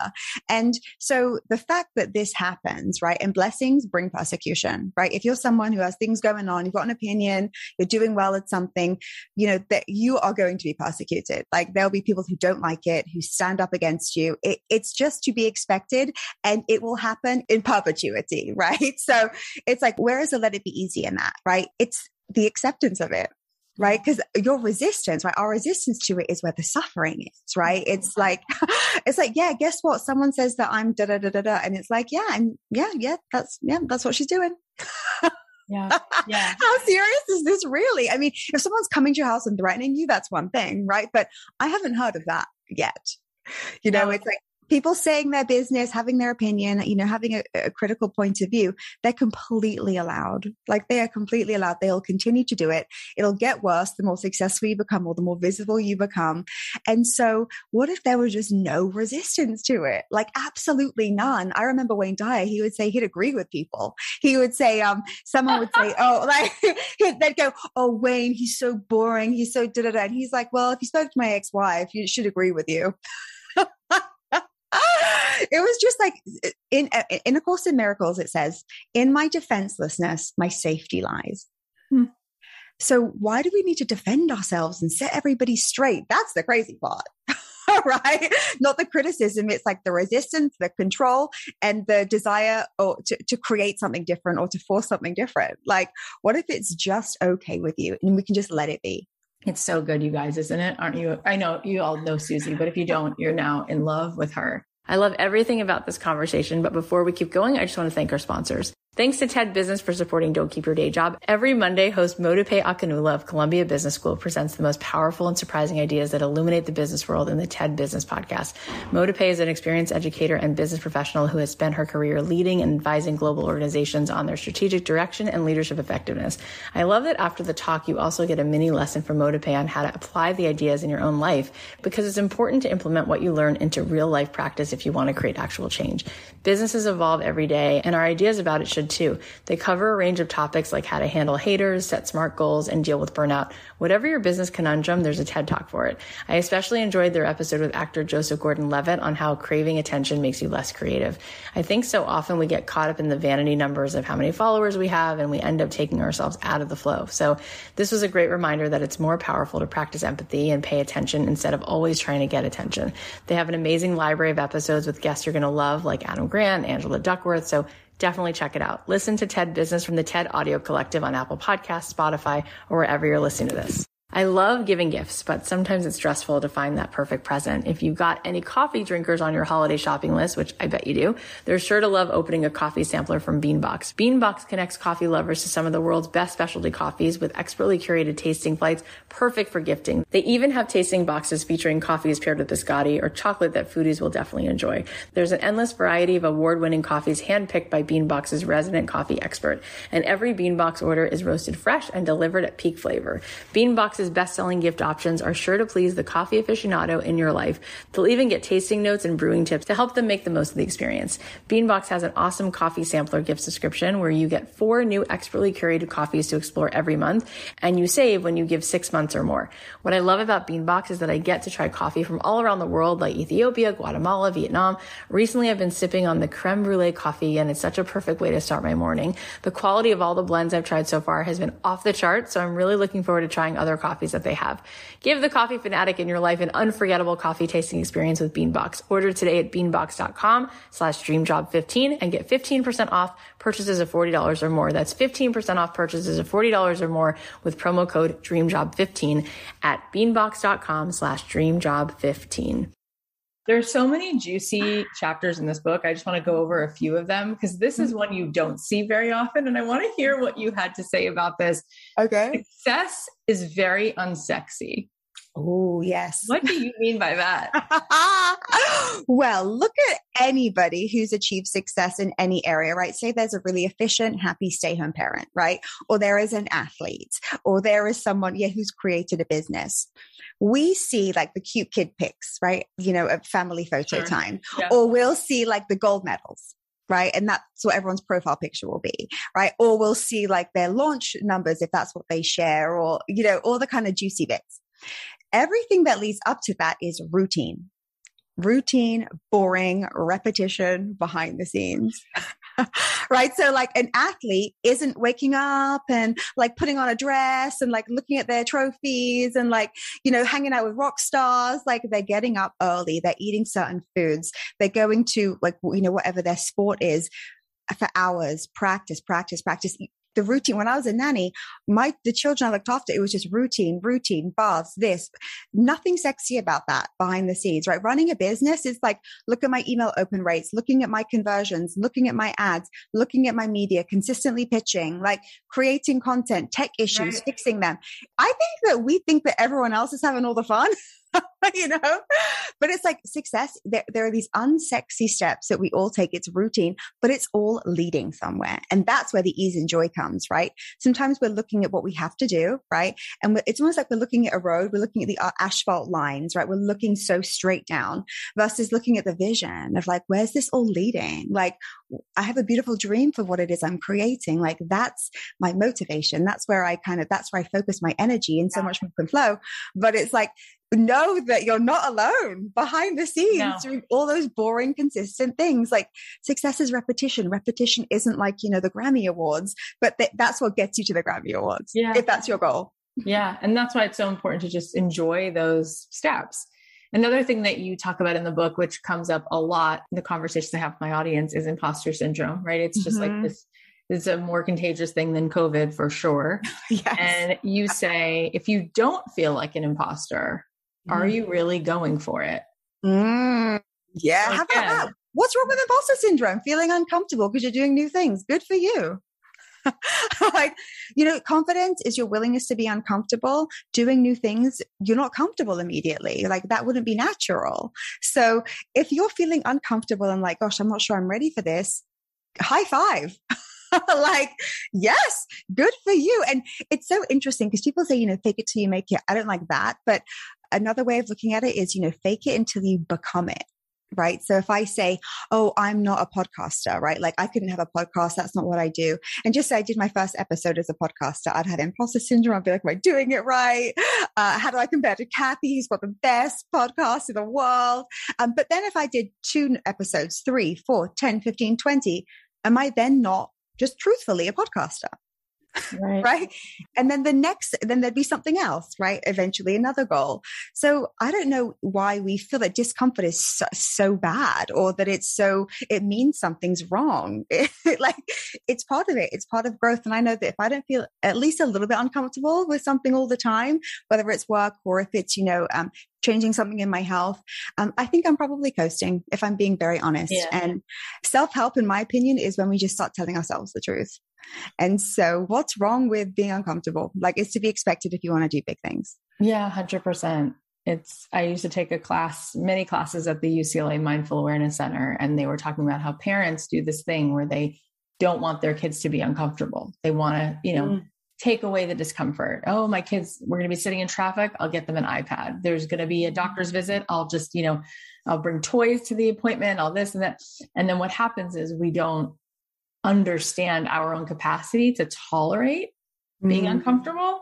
And so the fact that this happens, right? And blessings bring persecution, right? If you're someone who has things going on, you've got an opinion, you're doing well at something, you know, that you are going to be persecuted. Like there'll be people who don't like it, who stand up against you. It, it's just to be expected and it will happen in perpetuity, right? So it's like, where is the let it be easy in that, right? It's the acceptance of it right? Because your resistance, right? Our resistance to it is where the suffering is, right? It's like, it's like, yeah, guess what? Someone says that I'm da da da da da, and it's like, yeah, I'm, yeah, yeah, that's, yeah, that's what she's doing. Yeah. Yeah. How serious is this really? I mean, if someone's coming to your house and threatening you, that's one thing, right? But I haven't heard of that yet. You know, no. it's like people saying their business, having their opinion, you know, having a, a, critical point of view, they're completely allowed. Like they are completely allowed. They'll continue to do it. It'll get worse the more successful you become or the more visible you become. And so what if there was just no resistance to it? Like absolutely none. I remember Wayne Dyer, he would say he'd agree with people. He would say, um, someone would say, oh, like they'd go, oh, Wayne, he's so boring. He's so da da da. And he's like, well, if you spoke to my ex-wife, you should agree with you. it was just like in in a course in miracles it says in my defenselessness my safety lies hmm. so why do we need to defend ourselves and set everybody straight that's the crazy part right not the criticism it's like the resistance the control and the desire or to, to create something different or to force something different like what if it's just okay with you and we can just let it be it's so good, you guys, isn't it? Aren't you? I know you all know Susie, but if you don't, you're now in love with her. I love everything about this conversation. But before we keep going, I just want to thank our sponsors. Thanks to TED Business for supporting Don't Keep Your Day Job. Every Monday, host Modupe Akinola of Columbia Business School presents the most powerful and surprising ideas that illuminate the business world in the TED Business Podcast. Modupe is an experienced educator and business professional who has spent her career leading and advising global organizations on their strategic direction and leadership effectiveness. I love that after the talk, you also get a mini lesson from Modupe on how to apply the ideas in your own life because it's important to implement what you learn into real life practice if you want to create actual change. Businesses evolve every day and our ideas about it should should too. They cover a range of topics like how to handle haters, set smart goals, and deal with burnout. Whatever your business conundrum, there's a TED Talk for it. I especially enjoyed their episode with actor Joseph Gordon Levitt on how craving attention makes you less creative. I think so often we get caught up in the vanity numbers of how many followers we have and we end up taking ourselves out of the flow. So this was a great reminder that it's more powerful to practice empathy and pay attention instead of always trying to get attention. They have an amazing library of episodes with guests you're going to love like Adam Grant, Angela Duckworth. So definitely check it out. Listen to TED Business from the TED Audio Collective on Apple Podcasts, Spotify, or wherever you're listening to this. I love giving gifts, but sometimes it's stressful to find that perfect present. If you've got any coffee drinkers on your holiday shopping list, which I bet you do, they're sure to love opening a coffee sampler from Beanbox. Beanbox connects coffee lovers to some of the world's best specialty coffees with expertly curated tasting flights, perfect for gifting. They even have tasting boxes featuring coffees paired with biscotti or chocolate that foodies will definitely enjoy. There's an endless variety of award-winning coffees handpicked by Beanbox's resident coffee expert, and every Beanbox order is roasted fresh and delivered at peak flavor. Beanbox best-selling gift options are sure to please the coffee aficionado in your life. They'll even get tasting notes and brewing tips to help them make the most of the experience. Beanbox has an awesome coffee sampler gift subscription where you get four new expertly curated coffees to explore every month, and you save when you give six months or more. What I love about Beanbox is that I get to try coffee from all around the world, like Ethiopia, Guatemala, Vietnam. Recently, I've been sipping on the creme brulee coffee, and it's such a perfect way to start my morning. The quality of all the blends I've tried so far has been off the chart, so I'm really looking forward to trying other coffees coffees that they have. Give the coffee fanatic in your life an unforgettable coffee tasting experience with Beanbox. Order today at beanbox.com slash dreamjob15 and get 15% off purchases of $40 or more. That's 15% off purchases of $40 or more with promo code dreamjob15 at beanbox.com slash dreamjob15. There's so many juicy chapters in this book. I just want to go over a few of them because this is one you don't see very often. And I want to hear what you had to say about this. Okay. Success is very unsexy. Oh, yes. What do you mean by that? well, look at anybody who's achieved success in any area, right? Say there's a really efficient, happy stay home parent, right? Or there is an athlete, or there is someone, yeah, who's created a business. We see like the cute kid pics, right? You know, a family photo sure. time, yeah. or we'll see like the gold medals right? And that's what everyone's profile picture will be, right? Or we'll see like their launch numbers if that's what they share, or, you know, all the kind of juicy bits. Everything that leads up to that is routine. Routine, boring, repetition behind the scenes. right? So like an athlete isn't waking up and like putting on a dress and like looking at their trophies and like, you know, hanging out with rock stars. Like they're getting up early. They're eating certain foods. They're going to like, you know, whatever their sport is for hours, practice, practice, practice, the routine. When I was a nanny, my the children I looked after, it was just routine, routine, baths, this. Nothing sexy about that behind the scenes, right? Running a business is like look at my email open rates, looking at my conversions, looking at my ads, looking at my media, consistently pitching, like creating content, tech issues, right. fixing them. I think that we think that everyone else is having all the fun. you know? But it's like success. There, there are these unsexy steps that we all take. It's routine, but it's all leading somewhere. And that's where the ease and joy comes, right? Sometimes we're looking at what we have to do, right? And it's almost like we're looking at a road. We're looking at the uh, asphalt lines, right? We're looking so straight down versus looking at the vision of like, where's this all leading? Like, I have a beautiful dream for what it is I'm creating. Like that's my motivation. That's where I kind of, that's where I focus my energy and so much more can flow. But it's like, know that you're not alone behind the scenes no. doing all those boring, consistent things. Like success is repetition. Repetition isn't like, you know, the Grammy Awards, but th- that's what gets you to the Grammy Awards. Yeah. If that's your goal. Yeah. And that's why it's so important to just enjoy those steps. Another thing that you talk about in the book, which comes up a lot in the conversations I have with my audience, is imposter syndrome, right? It's just mm-hmm. like this is a more contagious thing than COVID for sure. yes. And you say, if you don't feel like an imposter, mm-hmm. are you really going for it? Mm. Yeah. How about that? what's wrong with imposter syndrome? Feeling uncomfortable because you're doing new things. Good for you. like, you know, confidence is your willingness to be uncomfortable. Doing new things, you're not comfortable immediately. Like that wouldn't be natural. So if you're feeling uncomfortable and like, gosh, I'm not sure I'm ready for this, high five. like, yes, good for you. And it's so interesting because people say, you know, fake it till you make it. I don't like that. But another way of looking at it is, you know, fake it until you become it right? So if I say, Oh, I'm not a podcaster, right? Like I couldn't have a podcast. That's not what I do. And just say I did my first episode as a podcaster. I'd have imposter syndrome. I'd be like, Am I doing it right? Uh, how do I compare to Cathy, who's got the best podcast in the world? Um, but then if I did two episodes, three, four, 10, 15, 20, am I then not just truthfully a podcaster? Right. right. And then the next, then there'd be something else, right? Eventually another goal. So I don't know why we feel that discomfort is so, so bad or that it's so, it means something's wrong. like it's part of it. It's part of growth. And I know that if I don't feel at least a little bit uncomfortable with something all the time, whether it's work or if it's, you know, um, changing something in my health, um, I think I'm probably coasting if I'm being very honest. Yeah. And self help, in my opinion, is when we just start telling ourselves the truth. And so, what's wrong with being uncomfortable? Like, it's to be expected if you want to do big things. Yeah, 100%. It's, I used to take a class, many classes at the UCLA Mindful Awareness Center, and they were talking about how parents do this thing where they don't want their kids to be uncomfortable. They want to, you know, mm. take away the discomfort. Oh, my kids, we're going to be sitting in traffic. I'll get them an iPad. There's going to be a doctor's visit. I'll just, you know, I'll bring toys to the appointment, all this and that. And then what happens is we don't understand our own capacity to tolerate being mm-hmm. uncomfortable.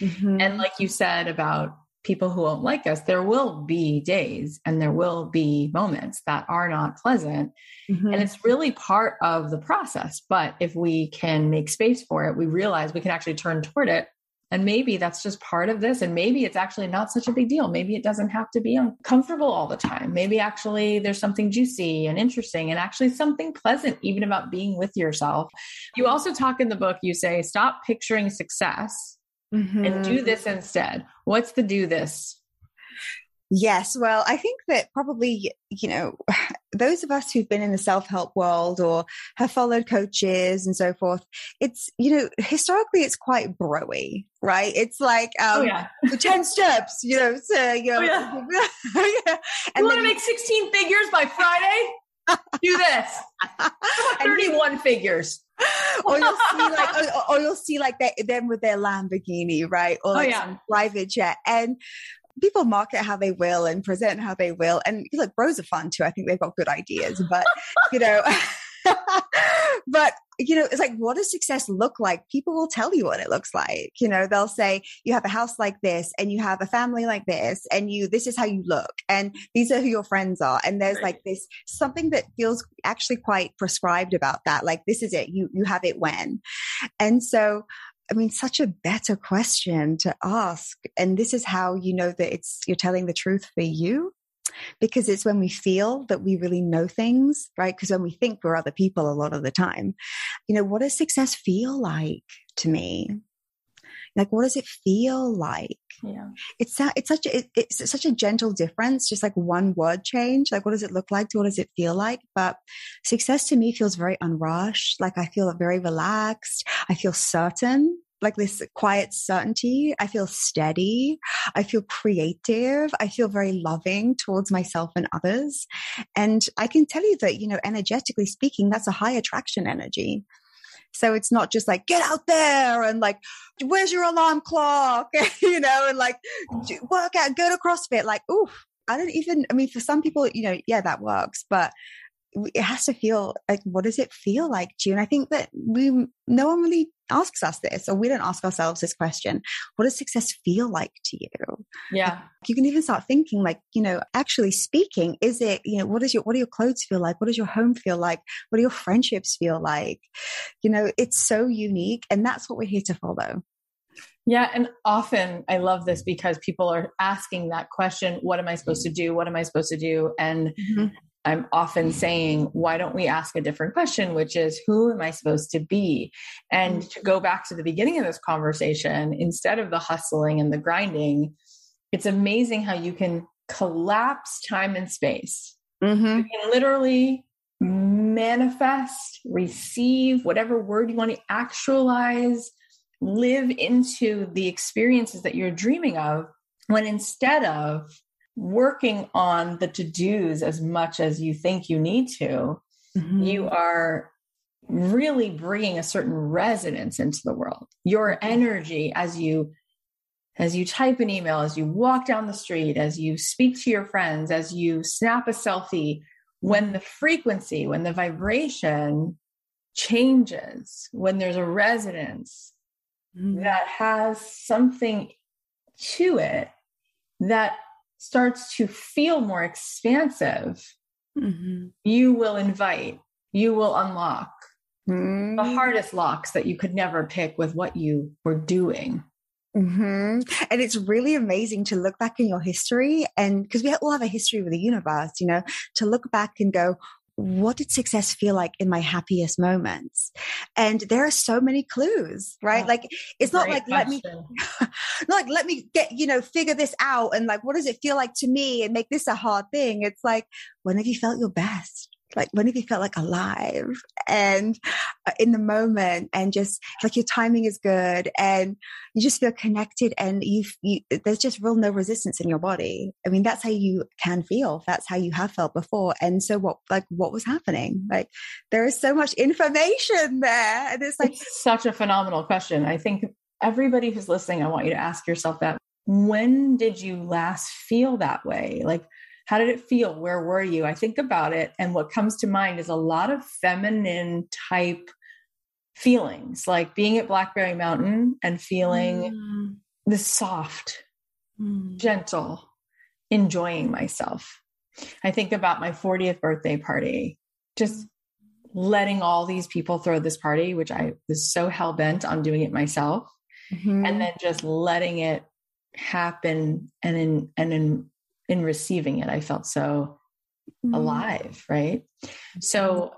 Mm-hmm. And like you said about people who won't like us, there will be days and there will be moments that are not pleasant. Mm-hmm. And it's really part of the process. But if we can make space for it, we realize we can actually turn toward it and maybe that's just part of this. And maybe it's actually not such a big deal. Maybe it doesn't have to be uncomfortable all the time. Maybe actually there's something juicy and interesting and actually something pleasant, even about being with yourself. You also talk in the book, you say, stop picturing success mm-hmm. and do this instead. What's the do this? Yes. Well, I think that probably, you know, those of us who've been in the self help world or have followed coaches and so forth, it's, you know, historically it's quite broy, right? It's like, oh, um, oh, yeah. the 10 steps, you know, so, you know, oh, yeah. yeah. And you want to make 16 figures by Friday? Do this. 31 figures. or you'll see like or, or you'll see like they, them with their Lamborghini, right? Or oh, like oh, yeah. private jet. And people market how they will and present how they will. And look, bros are fun too. I think they've got good ideas, but you know, but you know, it's like, what does success look like? People will tell you what it looks like. You know, they'll say, you have a house like this and you have a family like this and you, this is how you look and these are who your friends are. And there's like this something that feels actually quite prescribed about that. Like, this is it. You, you have it when. And so I mean, such a better question to ask. And this is how you know that it's, you're telling the truth for you. Because it's when we feel that we really know things, right? Because when we think we're other people a lot of the time, you know, what does success feel like to me? Like, what does it feel like? Yeah. It's, it's such a, it, it's such a gentle difference, just like one word change. Like, what does it look like to what does it feel like? But success to me feels very unrushed. Like I feel very relaxed. I feel certain like this quiet certainty. I feel steady. I feel creative. I feel very loving towards myself and others. And I can tell you that, you know, energetically speaking, that's a high attraction energy. So it's not just like, get out there and like, where's your alarm clock? you know, and like, work out, go to CrossFit. Like, oof, I don't even, I mean, for some people, you know, yeah, that works. But it has to feel like what does it feel like to you and i think that we no one really asks us this or we don't ask ourselves this question what does success feel like to you yeah you can even start thinking like you know actually speaking is it you know what does your what do your clothes feel like what does your home feel like what do your friendships feel like you know it's so unique and that's what we're here to follow yeah. And often I love this because people are asking that question What am I supposed to do? What am I supposed to do? And mm-hmm. I'm often saying, why don't we ask a different question, which is, who am I supposed to be? And to go back to the beginning of this conversation, instead of the hustling and the grinding, it's amazing how you can collapse time and space. Mm-hmm. You can literally manifest, receive, whatever word you want to actualize, live into the experiences that you're dreaming of when instead of working on the to dos as much as you think you need to, mm-hmm. you are really bringing a certain resonance into the world. Your energy as you as you type an email, as you walk down the street, as you speak to your friends, as you snap a selfie, when the frequency, when the vibration changes, when there's a resonance mm-hmm. that has something to it that starts to feel more expansive, mm-hmm. you will invite, you will unlock mm-hmm. the hardest locks that you could never pick with what you were doing. Mm-hmm. And it's really amazing to look back in your history and because we all have a history with the universe, you know, to look back and go, what did success feel like in my happiest moments? And there are so many clues, right? Oh, like it's not like question. let me not like let me get, you know, figure this out and like what does it feel like to me and make this a hard thing? It's like when have you felt your best? Like when have you felt like alive? And uh, in the moment and just like your timing is good and you just feel connected and you, you there's just real no resistance in your body. I mean that's how you can feel. That's how you have felt before. And so what like what was happening? Like there is so much information there and it's like it's such a phenomenal question. I think everybody who's listening i want you to ask yourself that. When did you last feel that way? Like how did it feel? Where were you? I think about it, and what comes to mind is a lot of feminine type feelings, like being at Blackberry Mountain and feeling mm. the soft, mm. gentle, enjoying myself. I think about my 40th birthday party, just letting all these people throw this party, which I was so hell bent on doing it myself, mm-hmm. and then just letting it happen and in and in in receiving it, I felt so mm-hmm. alive, right? So,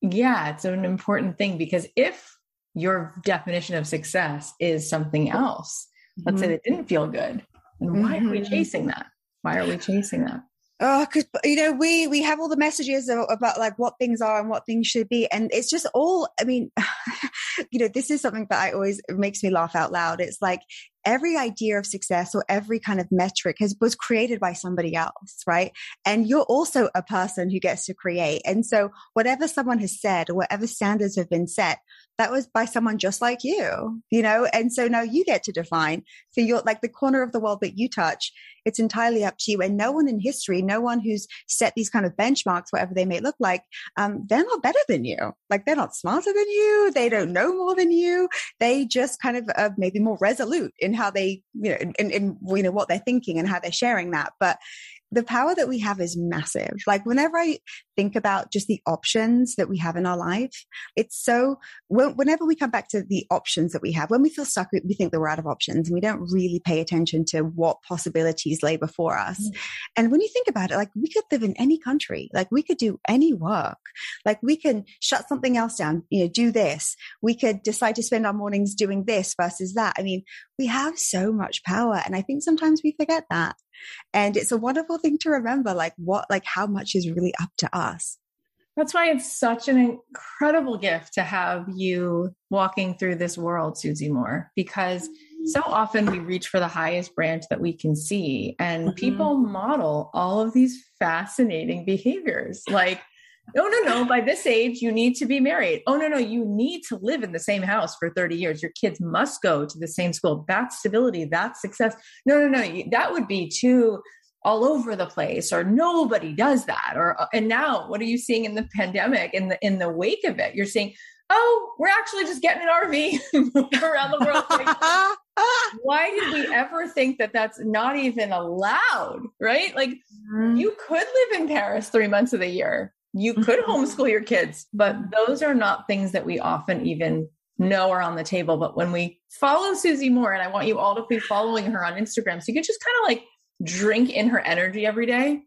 yeah, it's an important thing because if your definition of success is something else, mm-hmm. let's say mm-hmm. that didn't feel good, then why mm-hmm. are we mm-hmm. chasing that? Why are we chasing that? Oh, because you know we we have all the messages about like what things are and what things should be, and it's just all. I mean, you know, this is something that I always makes me laugh out loud. It's like every idea of success or every kind of metric has was created by somebody else, right? And you're also a person who gets to create. And so whatever someone has said or whatever standards have been set, that was by someone just like you, you know? And so now you get to define. for you're like the corner of the world that you touch. It's entirely up to you. And no one in history, no one who's set these kind of benchmarks, whatever they may look like, um, they're not better than you. Like they're not smarter than you. They don't know more than you. They just kind of uh, maybe more resolute in how they, you know, in, in, you know, what they're thinking and how they're sharing that. But the power that we have is massive. Like whenever I think about just the options that we have in our life, it's so, whenever we come back to the options that we have, when we feel stuck, we think that we're out of options and we don't really pay attention to what possibilities lay before us. Mm-hmm. And when you think about it, like we could live in any country, like we could do any work, like we can shut something else down, you know, do this. We could decide to spend our mornings doing this versus that. I mean, we have so much power. And I think sometimes we forget that. And it's a wonderful thing to remember, like what, like how much is really up to us. That's why it's such an incredible gift to have you walking through this world, Susie Moore, because so often we reach for the highest branch that we can see, and mm-hmm. people model all of these fascinating behaviors. Like, no, no, no. By this age, you need to be married. Oh, no, no. You need to live in the same house for 30 years. Your kids must go to the same school. That's stability. That's success. No, no, no. That would be too all over the place or nobody does that or uh, and now what are you seeing in the pandemic in the in the wake of it you're seeing oh we're actually just getting an rv around the world like, why did we ever think that that's not even allowed right like mm-hmm. you could live in paris three months of the year you could mm-hmm. homeschool your kids, but those are not things that we often even know are on the table. But when we follow Susie Moore, and I want you all to be following her on Instagram, so you can just kind of like drink in her energy every day,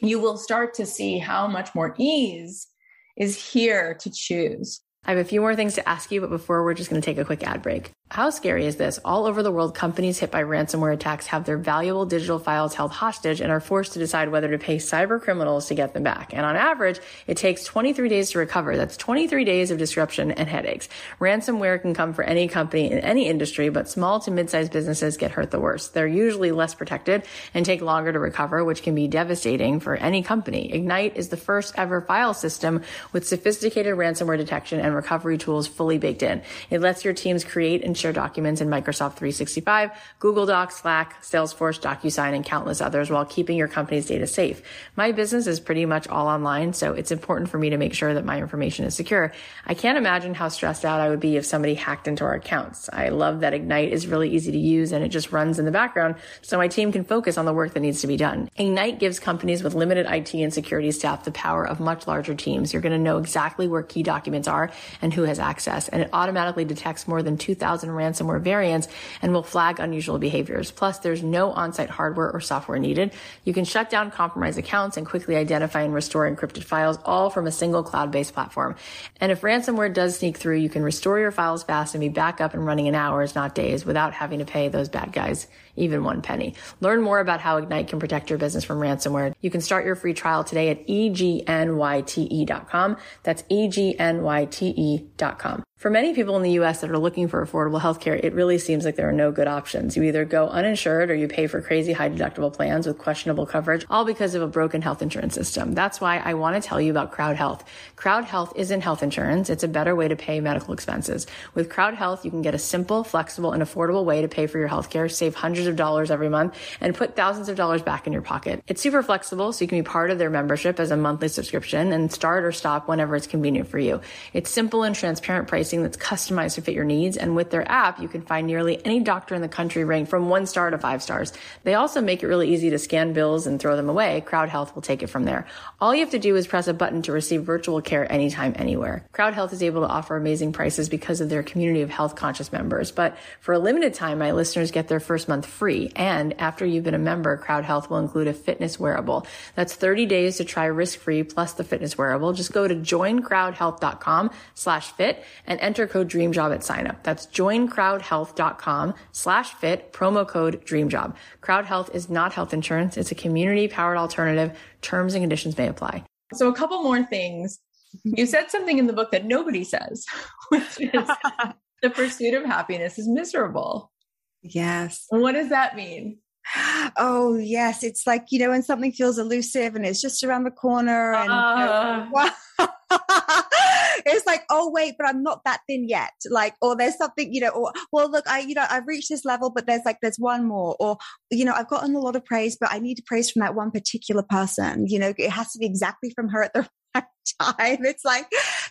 you will start to see how much more ease is here to choose. I have a few more things to ask you, but before we're just going to take a quick ad break. How scary is this? All over the world, companies hit by ransomware attacks have their valuable digital files held hostage and are forced to decide whether to pay cyber criminals to get them back. And on average, it takes 23 days to recover. That's 23 days of disruption and headaches. Ransomware can come for any company in any industry, but small to mid-sized businesses get hurt the worst. They're usually less protected and take longer to recover, which can be devastating for any company. Egnyte is the first ever file system with sophisticated ransomware detection and recovery tools fully baked in. It lets your teams create and share documents in Microsoft 365, Google Docs, Slack, Salesforce, DocuSign, and countless others while keeping your company's data safe. My business is pretty much all online, so it's important for me to make sure that my information is secure. I can't imagine how stressed out I would be if somebody hacked into our accounts. I love that Egnyte is really easy to use and it just runs in the background so my team can focus on the work that needs to be done. Egnyte gives companies with limited IT and security staff the power of much larger teams. You're going to know exactly where key documents are and who has access, and it automatically detects more than 2,000 ransomware variants and will flag unusual behaviors. Plus, there's no on-site hardware or software needed. You can shut down compromised accounts and quickly identify and restore encrypted files all from a single cloud-based platform. And if ransomware does sneak through, you can restore your files fast and be back up and running in hours, not days, without having to pay those bad guys even one penny. Learn more about how Egnyte can protect your business from ransomware. You can start your free trial today at egnyte.com. That's egnyte.com. For many people in the US that are looking for affordable healthcare, it really seems like there are no good options. You either go uninsured or you pay for crazy high deductible plans with questionable coverage, all because of a broken health insurance system. That's why I want to tell you about CrowdHealth. Crowd Health isn't health insurance. It's a better way to pay medical expenses. With CrowdHealth, you can get a simple, flexible, and affordable way to pay for your healthcare, save hundreds of dollars every month, and put thousands of dollars back in your pocket. It's super flexible, so you can be part of their membership as a monthly subscription and start or stop whenever it's convenient for you. It's simple and transparent pricing that's customized to fit your needs. And with their app, you can find nearly any doctor in the country ranked from one star to five stars. They also make it really easy to scan bills and throw them away. CrowdHealth will take it from there. All you have to do is press a button to receive virtual care anytime, anywhere. CrowdHealth is able to offer amazing prices because of their community of health conscious members. But for a limited time, my listeners get their first month free. And after you've been a member, CrowdHealth will include a fitness wearable. That's 30 days to try risk free plus the fitness wearable. Just go to joincrowdhealth.com slash fit and enter code DREAMJOB at sign up. That's joincrowdhealth.com slash fit, promo code DREAMJOB. CrowdHealth is not health insurance. It's a community powered alternative. Terms and conditions may apply. So a couple more things. You said something in the book that nobody says, which is the pursuit of happiness is miserable. Yes. What does that mean? Oh, yes. It's like, you know, when something feels elusive and it's just around the corner and uh, you know, it's like, oh wait, but I'm not that thin yet. Like, or there's something, you know, or well, look, I, you know, I've reached this level, but there's like, there's one more, or, you know, I've gotten a lot of praise, but I need praise from that one particular person. You know, it has to be exactly from her at the right time. It's like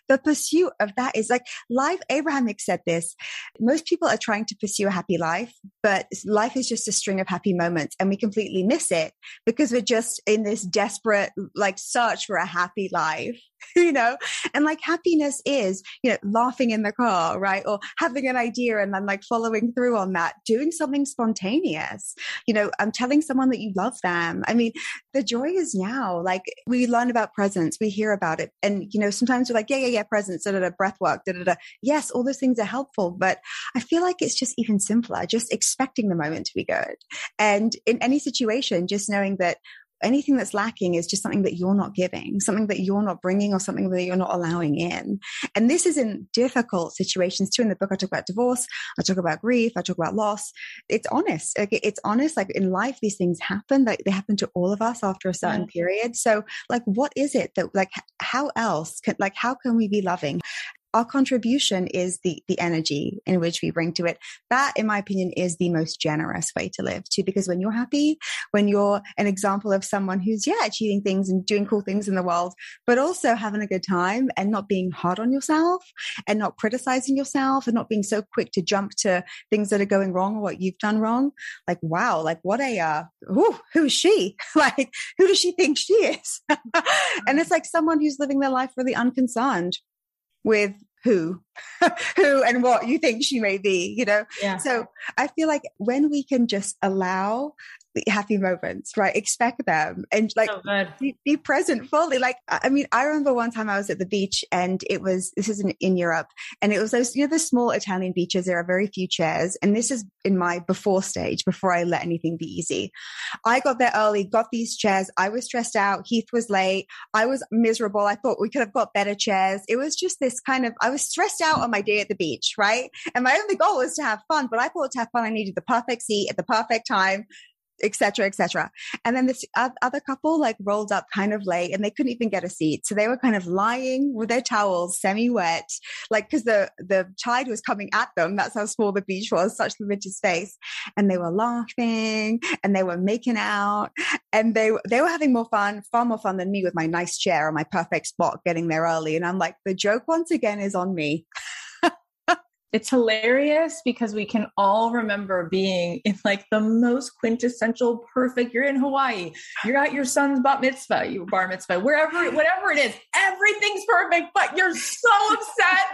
the pursuit of that is like life. Abraham said this. Most people are trying to pursue a happy life, but life is just a string of happy moments and we completely miss it because we're just in this desperate like search for a happy life. you know, and like happiness is, you know, laughing in the car, right? Or having an idea and then like following through on that, doing something spontaneous, you know, I'm telling someone that you love them. I mean, the joy is now like we learn about presence, we hear about it. And, you know, sometimes we're like, yeah, yeah, yeah, presence, da da da, breath work, da da da. Yes, all those things are helpful, but I feel like it's just even simpler, just expecting the moment to be good. And in any situation, just knowing that anything that's lacking is just something that you're not giving, something that you're not bringing, or something that you're not allowing in. And this is in difficult situations too. In the book, I talk about divorce, I talk about grief, I talk about loss. It's honest. it's honest. Like in life, these things happen. Like they happen to all of us after a certain yeah. period. So, like, what is it that, like, how else can, like, how can we be loving? Our contribution is the the energy in which we bring to it. That in my opinion is the most generous way to live too because when you're happy when you're an example of someone who's yeah achieving things and doing cool things in the world but also having a good time and not being hard on yourself and not criticizing yourself and not being so quick to jump to things that are going wrong or what you've done wrong like wow like what a uh ooh, who is she? Like who does she think she is? And it's like someone who's living their life really unconcerned with who who and what you think she may be you know yeah. so i feel like when we can just allow happy moments, right? Expect them and like so be, be, present fully. Like, I mean, I remember one time I was at the beach and it was, this is in, in Europe and it was those, you know, the small Italian beaches. There are very few chairs. And this is in my before stage, before I let anything be easy. I got there early, got these chairs. I was stressed out. Heath was late. I was miserable. I thought we could have got better chairs. It was just this kind of, I was stressed out on my day at the beach, right? And my only goal was to have fun, but I thought to have fun, I needed the perfect seat at the perfect time etc etc and then this other couple like rolled up kind of late and they couldn't even get a seat. So they were kind of lying with their towels semi wet like because the the tide was coming at them. That's how small the beach was such limited space. And they were laughing and they were making out and they they were having more fun far more fun than me with my nice chair and my perfect spot getting there early. And i'm like the joke once again is on me it's hilarious because we can all remember being in like the most quintessential perfect you're in hawaii you're at your son's bat mitzvah you bar mitzvah wherever whatever it is everything's perfect but you're so upset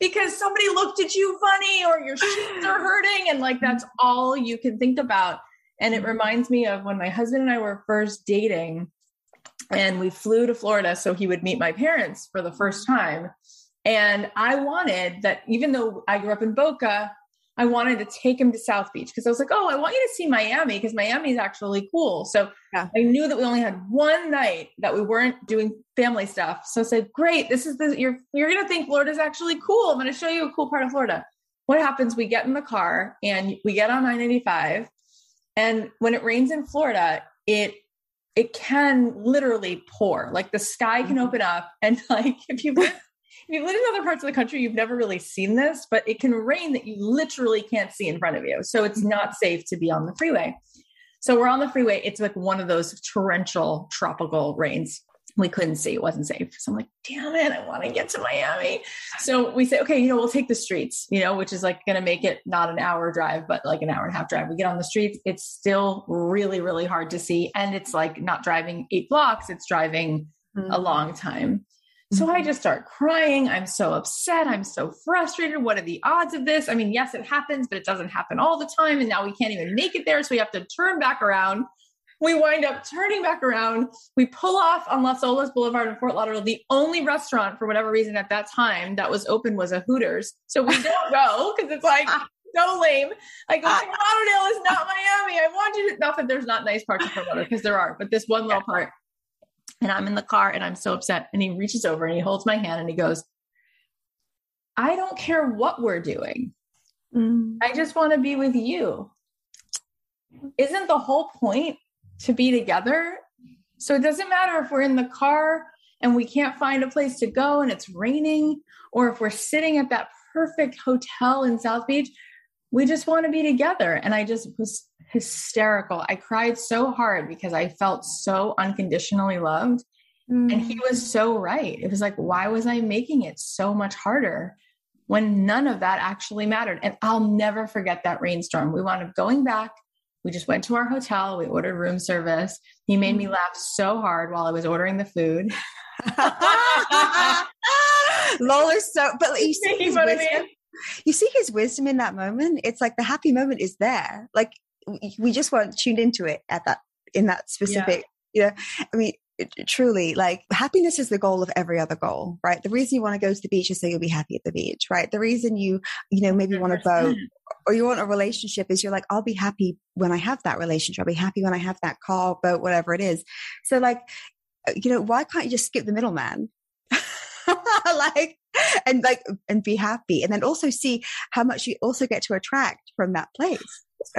because somebody looked at you funny or your shoes are hurting and like that's all you can think about. And it reminds me of when my husband and i were first dating and we flew to florida so he would meet my parents for the first time and I wanted that, even though I grew up in Boca, I wanted to take him to South Beach because I was like, oh, I want you to see Miami because Miami is actually cool. So yeah. I knew that we only had one night that we weren't doing family stuff. So I said, great, this is the you're you're gonna think Florida's actually cool. I'm gonna show you a cool part of Florida. What happens? We get in the car and we get on 995, and when it rains in Florida, it it can literally pour. Like the sky can mm-hmm. open up, and like if you if you've lived in other parts of the country, you've never really seen this, but it can rain that you literally can't see in front of you. So it's not safe to be on the freeway. So we're on the freeway. It's like one of those torrential tropical rains. We couldn't see, it wasn't safe. So I'm like, damn it, I want to get to Miami. So we say, okay, you know, we'll take the streets, you know, which is like going to make it not an hour drive, but like an hour and a half drive. We get on the streets. It's still really, really hard to see. And it's like not driving eight blocks, it's driving mm-hmm. a long time. So I mm-hmm. just start crying. I'm so upset. I'm so frustrated. What are the odds of this? I mean, yes, it happens, but it doesn't happen all the time. And now we can't even make it there. So we have to turn back around. We wind up turning back around. We pull off on Las Olas Boulevard in Fort Lauderdale. The only restaurant, for whatever reason, at that time that was open was a Hooters. So we don't go because it's like so lame. I go, Fort Lauderdale is not Miami. I want you to, not that there's not nice parts of Fort Lauderdale because there are, but this one little part and I'm in the car and I'm so upset. And he reaches over and he holds my hand and he goes, I don't care what we're doing. Mm. I just want to be with you. Isn't the whole point to be together? So it doesn't matter if we're in the car and we can't find a place to go and it's raining, or if we're sitting at that perfect hotel in South Beach, we just want to be together. And I just was hysterical. I cried so hard because I felt so unconditionally loved. Mm. And he mm. was so right. It was like, why was I making it so much harder when none of that actually mattered? And I'll never forget that rainstorm. We wound up going back. We just went to our hotel. We ordered room service. He made me mm. laugh so hard while I was ordering the food. Lola's so, but you see his wisdom. You see his wisdom in that moment. It's like the happy moment is there. Like we just weren't tuned into it at that in that specific yeah. you know i mean truly like happiness is the goal of every other goal right the reason you want to go to the beach is so you'll be happy at the beach right the reason you you know maybe want to boat or you want a relationship is you're like i'll be happy when i have that relationship i'll be happy when i have that car boat whatever it is so like uh, you know why can't you just skip the middleman like and like and be happy and then also see how much you also get to attract from that place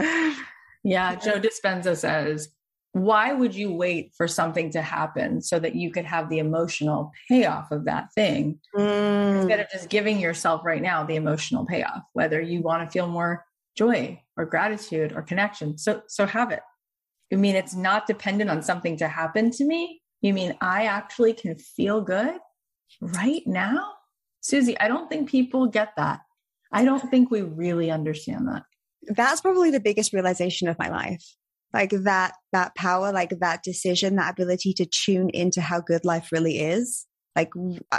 yeah, Joe Dispenza says, why would you wait for something to happen so that you could have the emotional payoff of that thing mm. instead of just giving yourself right now the emotional payoff, whether you want to feel more joy or gratitude or connection. So, so have it. you mean, it's not dependent on something to happen to me. You mean I actually can feel good right now? Susie, I don't think people get that. I don't think we really understand that that's probably the biggest realization of my life like that that power like that decision that ability to tune into how good life really is like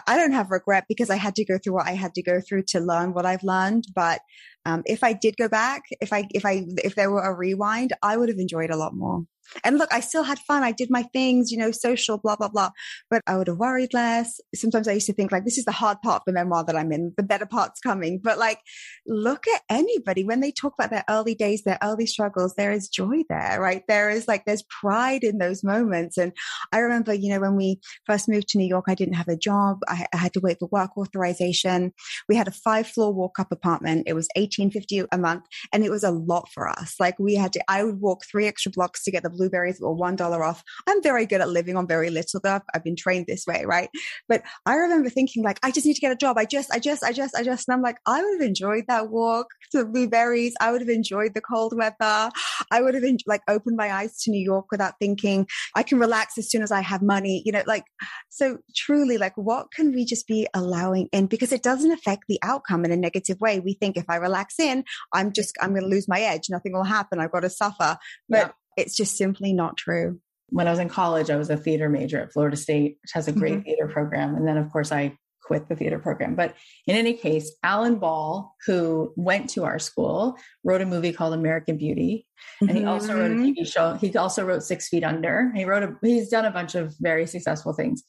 i don't have regret because i had to go through what i had to go through to learn what i've learned but um, if I did go back, if I if I if there were a rewind, I would have enjoyed a lot more. And look, I still had fun. I did my things, you know, social, blah, blah, blah. But I would have worried less. Sometimes I used to think like, this is the hard part of the memoir that I'm in. The better part's coming. But like, look at anybody when they talk about their early days, their early struggles, there is joy there, right? There is like, there's pride in those moments. And I remember, you know, when we first moved to New York, I didn't have a job. I, I had to wait for work authorization. We had a five floor walk up apartment. It was 1850 a month and it was a lot for us. Like we had to, I would walk three extra blocks to get the blueberries were one dollar off. I'm very good at living on very little though. I've been trained this way, right? But I remember thinking like, I just need to get a job. I just, I just, I just, I just, and I'm like, I would have enjoyed that walk to blueberries. I would have enjoyed the cold weather. I would have en- like opened my eyes to New York without thinking I can relax as soon as I have money, you know, like, so truly like, what can we just be allowing in? Because it doesn't affect the outcome in a negative way. We think if I relax in, I'm just, I'm going to lose my edge. Nothing will happen. I've got to suffer. But yeah it's just simply not true. When I was in college, I was a theater major at Florida State, which has a great mm-hmm. theater program. And then, of course, I quit the theater program. But in any case, Alan Ball, who went to our school, wrote a movie called American Beauty. And he also wrote a mm-hmm. TV show. He also wrote Six Feet Under. He wrote a, he's done a bunch of very successful things.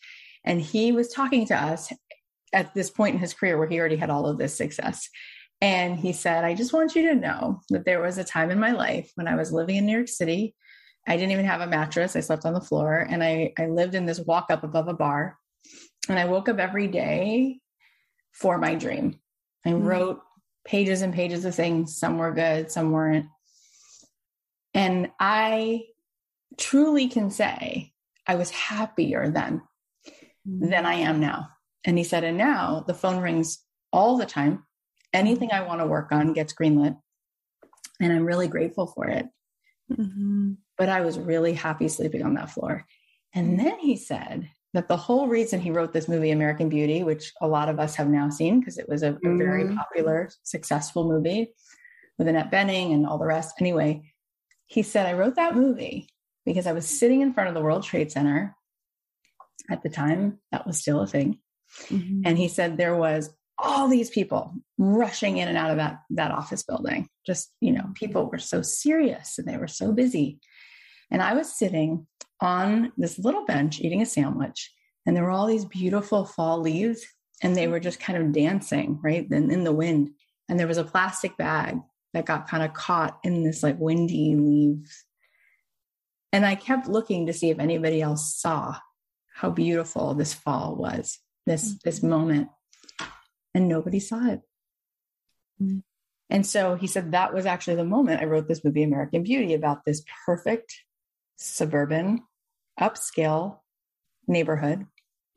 And he was talking to us at this point in his career where he already had all of this success. And he said, I just want you to know that there was a time in my life when I was living in New York City. I didn't even have a mattress. I slept on the floor and I, I lived in this walk up above a bar. And I woke up every day for my dream. I mm-hmm. wrote pages and pages of things. Some were good, some weren't. And I truly can say I was happier then mm-hmm. than I am now. And he said, and now the phone rings all the time anything I want to work on gets greenlit. And I'm really grateful for it. Mm-hmm. But I was really happy sleeping on that floor. And then he said that the whole reason he wrote this movie, American Beauty, which a lot of us have now seen because it was a, a very mm-hmm. popular, successful movie with Annette Bening and all the rest. Anyway, he said, I wrote that movie because I was sitting in front of the World Trade Center at the time, that was still a thing. Mm-hmm. And he said there was all these people rushing in and out of that that office building. Just you know people were so serious and they were so busy. And i was sitting on this little bench eating a sandwich and there were all these beautiful fall leaves and they were just kind of dancing right then in the wind. And there was a plastic bag that got kind of caught in this like windy leaves. And i kept looking to see if anybody else saw how beautiful this fall was this this moment and nobody saw it. Mm-hmm. And so he said that was actually the moment I wrote this movie, American Beauty, about this perfect suburban, upscale neighborhood.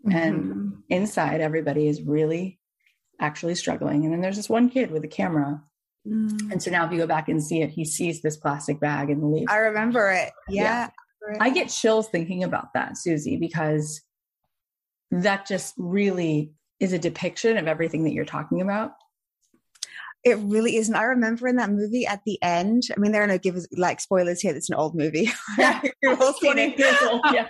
Mm-hmm. And inside, everybody is really actually struggling. And then there's this one kid with a camera. Mm. And so now, if you go back and see it, he sees this plastic bag in the leaf. I remember it. Yeah. yeah. I get chills thinking about that, Susie, because that just really is a depiction of everything that you're talking about. It really isn't. I remember in that movie at the end. I mean, there are no give like spoilers here. It's an old movie. Yeah, yeah.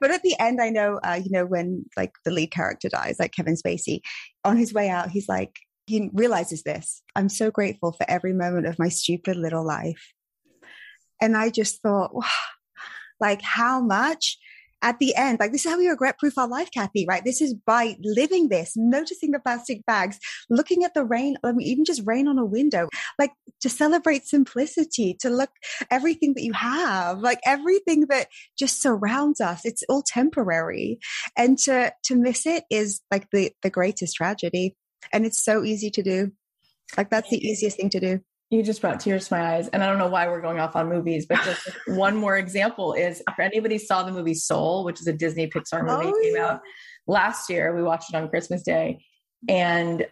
but at the end, I know, uh, you know, when like the lead character dies, like Kevin Spacey, on his way out, he's like, he realizes this. I'm so grateful for every moment of my stupid little life. And I just thought, wow, like how much at the end, like this is how we regret proof our life, Cathy, right? This is by living this, noticing the plastic bags, looking at the rain, I mean, even just rain on a window, like to celebrate simplicity, to look everything that you have, like everything that just surrounds us. It's all temporary. And to, to miss it is like the, the greatest tragedy. And it's so easy to do. Like that's the easiest thing to do you just brought tears to my eyes and i don't know why we're going off on movies but just one more example is if anybody saw the movie soul which is a disney pixar movie oh, came yeah. out last year we watched it on christmas day and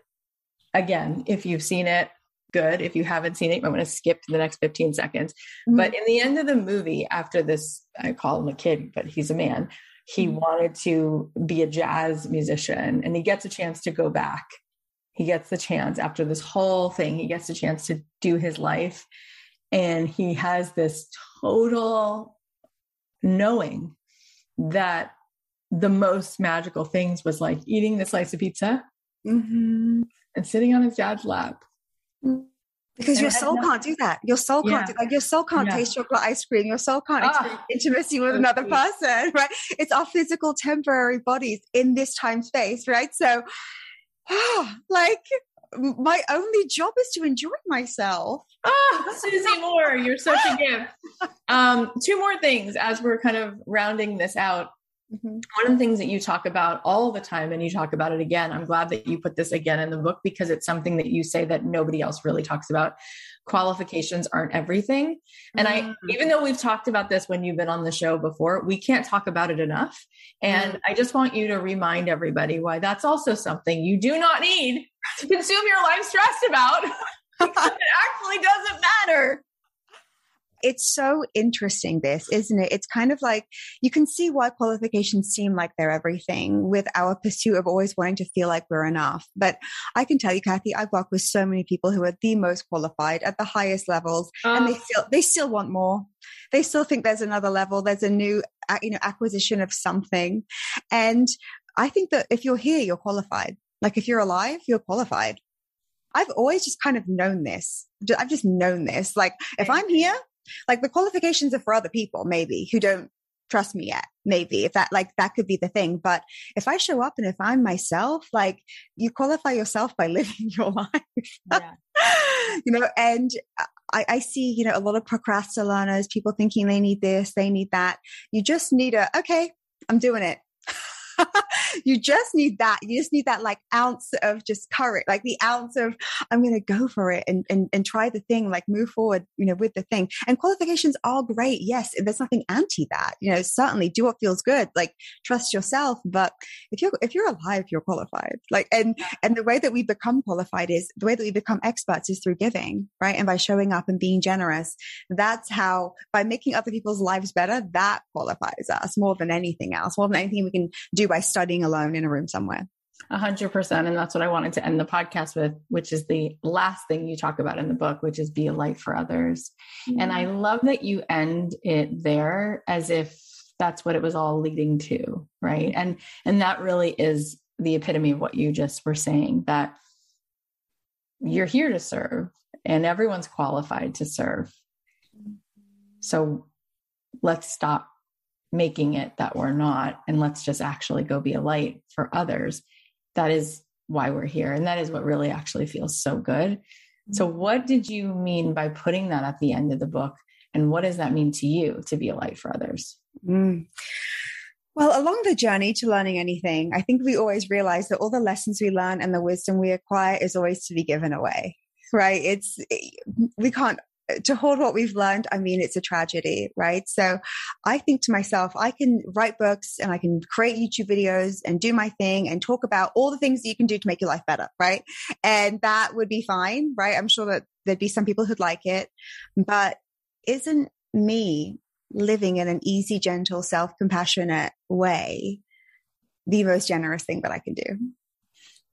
again if you've seen it good if you haven't seen it i'm going to skip to the next 15 seconds mm-hmm. but in the end of the movie after this i call him a kid but he's a man he mm-hmm. wanted to be a jazz musician and he gets a chance to go back he gets the chance after this whole thing, he gets a chance to do his life. And he has this total knowing that the most magical things was like eating the slice of pizza mm-hmm. and sitting on his dad's lap Because and your soul can't do that. Your soul can't do like your soul can't yeah. taste chocolate ice cream. Your soul can't experience intimacy with so another sweet. person, right? It's our physical temporary bodies in this time space, right? So oh, like my only job is to enjoy myself. Oh, Susie Moore, you're such a gift. Um, two more things as we're kind of rounding this out. Mm-hmm. One of the things that you talk about all the time, and you talk about it again, I'm glad that you put this again in the book because it's something that you say that nobody else really talks about. Qualifications aren't everything. And mm-hmm. I, even though we've talked about this when you've been on the show before, we can't talk about it enough. And mm-hmm. I just want you to remind everybody why that's also something you do not need to consume your life stressed about. it actually doesn't matter it's so interesting this isn't it? It's kind of like you can see why qualifications seem like they're everything with our pursuit of always wanting to feel like we're enough. But i can tell you cathy i've worked with so many people who are the most qualified at the highest levels and they oh. still they still want more. They still think there's another level there's a new you know acquisition of something. And i think that if you're here you're qualified. Like if you're alive you're qualified. I've always just kind of known this. I've just known this. Like, if I'm here, like the qualifications are for other people, maybe who don't trust me yet. Maybe if that, like, that could be the thing. But if I show up and if I'm myself, like, you qualify yourself by living your life. Yeah. you know, and I, I, see, you know, a lot of procrastinators, people thinking they need this, they need that. You just need a, okay, I'm doing it. You just need that. You just need that like ounce of just courage, like the ounce of I'm going to go for it and, and and try the thing, like move forward, you know, with the thing. And qualifications are great. Yes, there's nothing anti that. You know, certainly do what feels good. Like trust yourself. But if you're if you're alive, you're qualified. Like and and the way that we become qualified is the way that we become experts is through giving, right? And by showing up and being generous. That's how by making other people's lives better, that qualifies us more than anything else, more than anything we can do by studying alone in a room somewhere. A hundred percent. And that's what I wanted to end the podcast with, which is the last thing you talk about in the book, which is be a light for others. Mm-hmm. And I love that you end it there as if that's what it was all leading to. Right. And, and that really is the epitome of what you just were saying that you're here to serve and everyone's qualified to serve. So let's stop making it that we're not and let's just actually go be a light for others that is why we're here and that is what really actually feels so good so mm-hmm. what did you mean by putting that at the end of the book and what does that mean to you to be a light for others mm. Well, along the journey to learning anything, I think we always realize that all the lessons we learn and the wisdom we acquire is always to be given away, right? It's, we can't to hold what we've learned, I mean, it's a tragedy, right? So I think to myself, I can write books and I can create YouTube videos and do my thing and talk about all the things that you can do to make your life better, right? And that would be fine, right? I'm sure that there'd be some people who'd like it, but isn't me living in an easy, gentle, self compassionate way the most generous thing that I can do?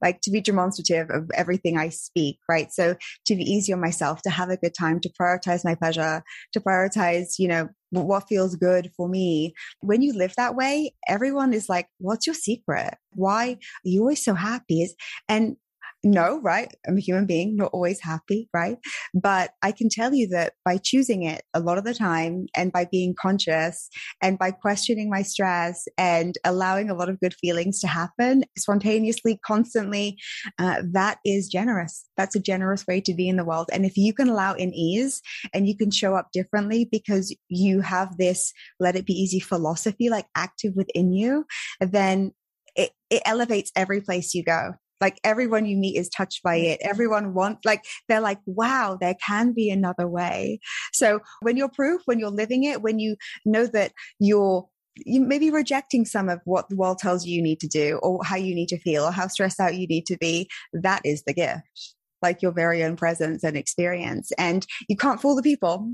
Like to be demonstrative of everything I speak, right? So to be easy on myself, to have a good time, to prioritize my pleasure, to prioritize, you know, what feels good for me. When you live that way, everyone is like, what's your secret? Why are you always so happy? And no, right? I'm a human being, not always happy, right? But I can tell you that by choosing it a lot of the time and by being conscious and by questioning my stress and allowing a lot of good feelings to happen spontaneously, constantly, uh, that is generous. That's a generous way to be in the world. And if you can allow in ease and you can show up differently because you have this let it be easy philosophy like active within you, then it, it elevates every place you go like everyone you meet is touched by it. Mm-hmm. Everyone wants, like, they're like, wow, there can be another way. So when you're proof, when you're living it, when you know that you're you may be rejecting some of what the world tells you you need to do or how you need to feel or how stressed out you need to be. That is the gift, like your very own presence and experience. And you can't fool the people.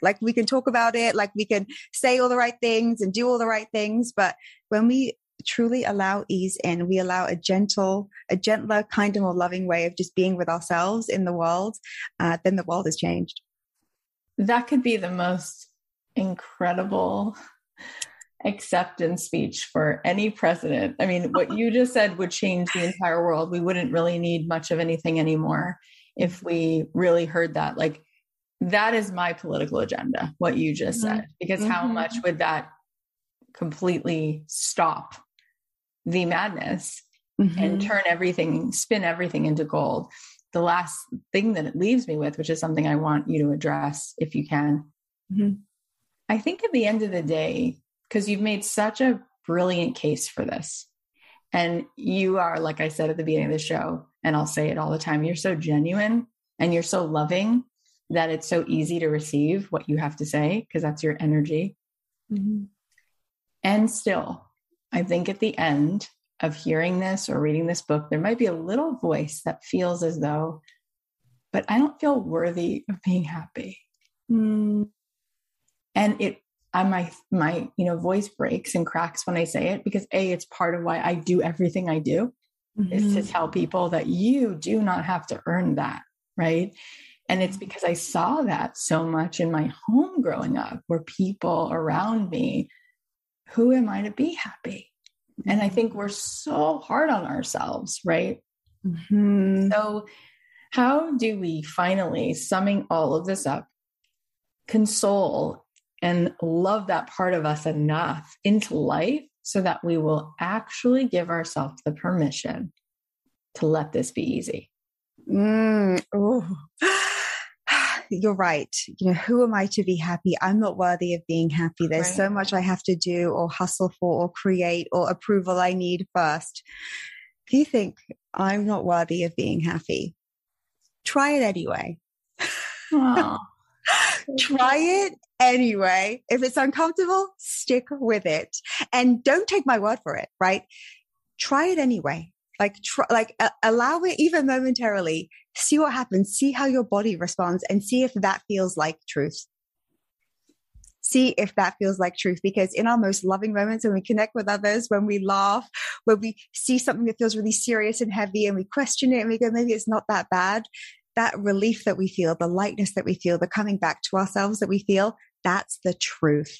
Like we can talk about it, like we can say all the right things and do all the right things. But when we truly allow ease in, we allow a gentle, a gentler, kinder, more loving way of just being with ourselves in the world, uh, then the world has changed. That could be the most incredible acceptance speech for any president. I mean, what you just said would change the entire world. We wouldn't really need much of anything anymore if we really heard that. Like, that is my political agenda, what you just mm-hmm. said, because mm-hmm. how much would that completely stop the madness mm-hmm. and turn everything, spin everything into gold? The last thing that it leaves me with, which is something I want you to address if you can. Mm-hmm. I think at the end of the day, because you've made such a brilliant case for this. And you are, like I said at the beginning of the show, and I'll say it all the time, you're so genuine and you're so loving that it's so easy to receive what you have to say because that's your energy. Mm-hmm. And still, I think at the end of hearing this or reading this book, there might be a little voice that feels as though, but I don't feel worthy of being happy. Mm. And it I, my, my you know voice breaks and cracks when I say it because a it's part of why I do everything I do mm-hmm. is to tell people that you do not have to earn that, right? And it's because I saw that so much in my home growing up, where people around me, who am I to be happy? And I think we're so hard on ourselves, right? Mm-hmm. So, how do we finally, summing all of this up, console and love that part of us enough into life so that we will actually give ourselves the permission to let this be easy. Mm, You're right. You know, who am I to be happy? I'm not worthy of being happy. There's right. so much I have to do or hustle for or create or approval I need first. If you think I'm not worthy of being happy, try it anyway. Try it anyway. If it's uncomfortable, stick with it and don't take my word for it, right? Try it anyway. Like, try, like uh, allow it even momentarily. See what happens. See how your body responds and see if that feels like truth. See if that feels like truth because in our most loving moments when we connect with others, when we laugh, when we see something that feels really serious and heavy and we question it and we go, maybe it's not that bad that relief that we feel, the lightness that we feel, the coming back to ourselves that we feel, that's the truth.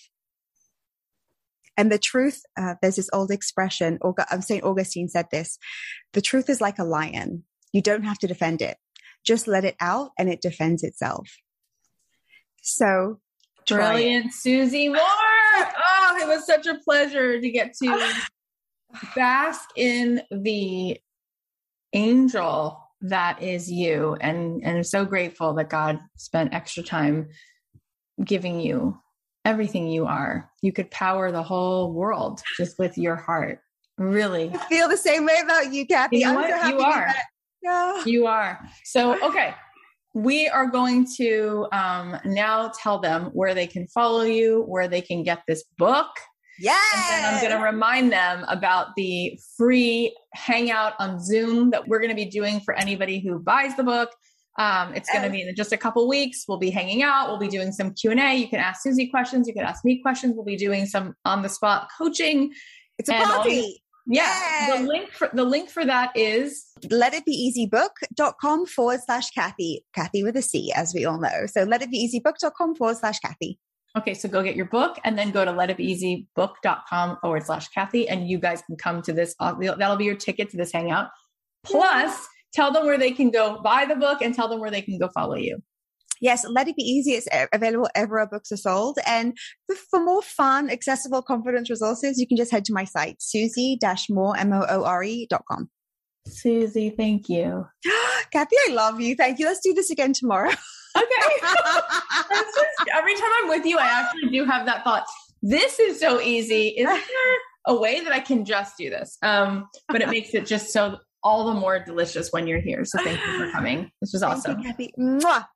And the truth, uh, there's this old expression, st Augustine said this the truth is like a lion. You don't have to defend it, just let it out and it defends itself. So, brilliant, Susie Moore. Oh, it was such a pleasure to get to bask in the angel that is you and and I'm so grateful that God spent extra time giving you everything you are. You could power the whole world just with your heart. Really. I feel the same way about you, Cathy. You, know so you are. Yeah. You are. So okay. We are going to um, now tell them where they can follow you, where they can get this book. Yes. And I'm going to remind them about the free hangout on Zoom that we're going to be doing for anybody who buys the book. Um, it's going to be in just a couple weeks. We'll be hanging out. We'll be doing some Q and A. You can ask Susie questions. You can ask me questions. We'll be doing some on the spot coaching. It's a party. Yeah. The link for the link for that is let it be easybook.com forward slash Cathy. Cathy with a C, as we all know. So let it be easybook.com forward slash Cathy. Okay, so go get your book and then go to letitbeeasybook.com forward slash Cathy, and you guys can come to this. Uh, that'll be your ticket to this hangout. Plus, tell them where they can go buy the book and tell them where they can go follow you. Yes, Let It Be Easy is available everywhere books are sold. And for more fun, accessible confidence resources, you can just head to my site, susie-moore, M-O-O-R-E dot com. Susie, thank you. Cathy, I love you. Thank you. Let's do this again tomorrow. okay. just, every time I'm with you, I actually do have that thought. This is so easy. Is there a way that I can just do this? Um, but it makes it just so all the more delicious when you're here. So thank you for coming. This was awesome. You, Mwah.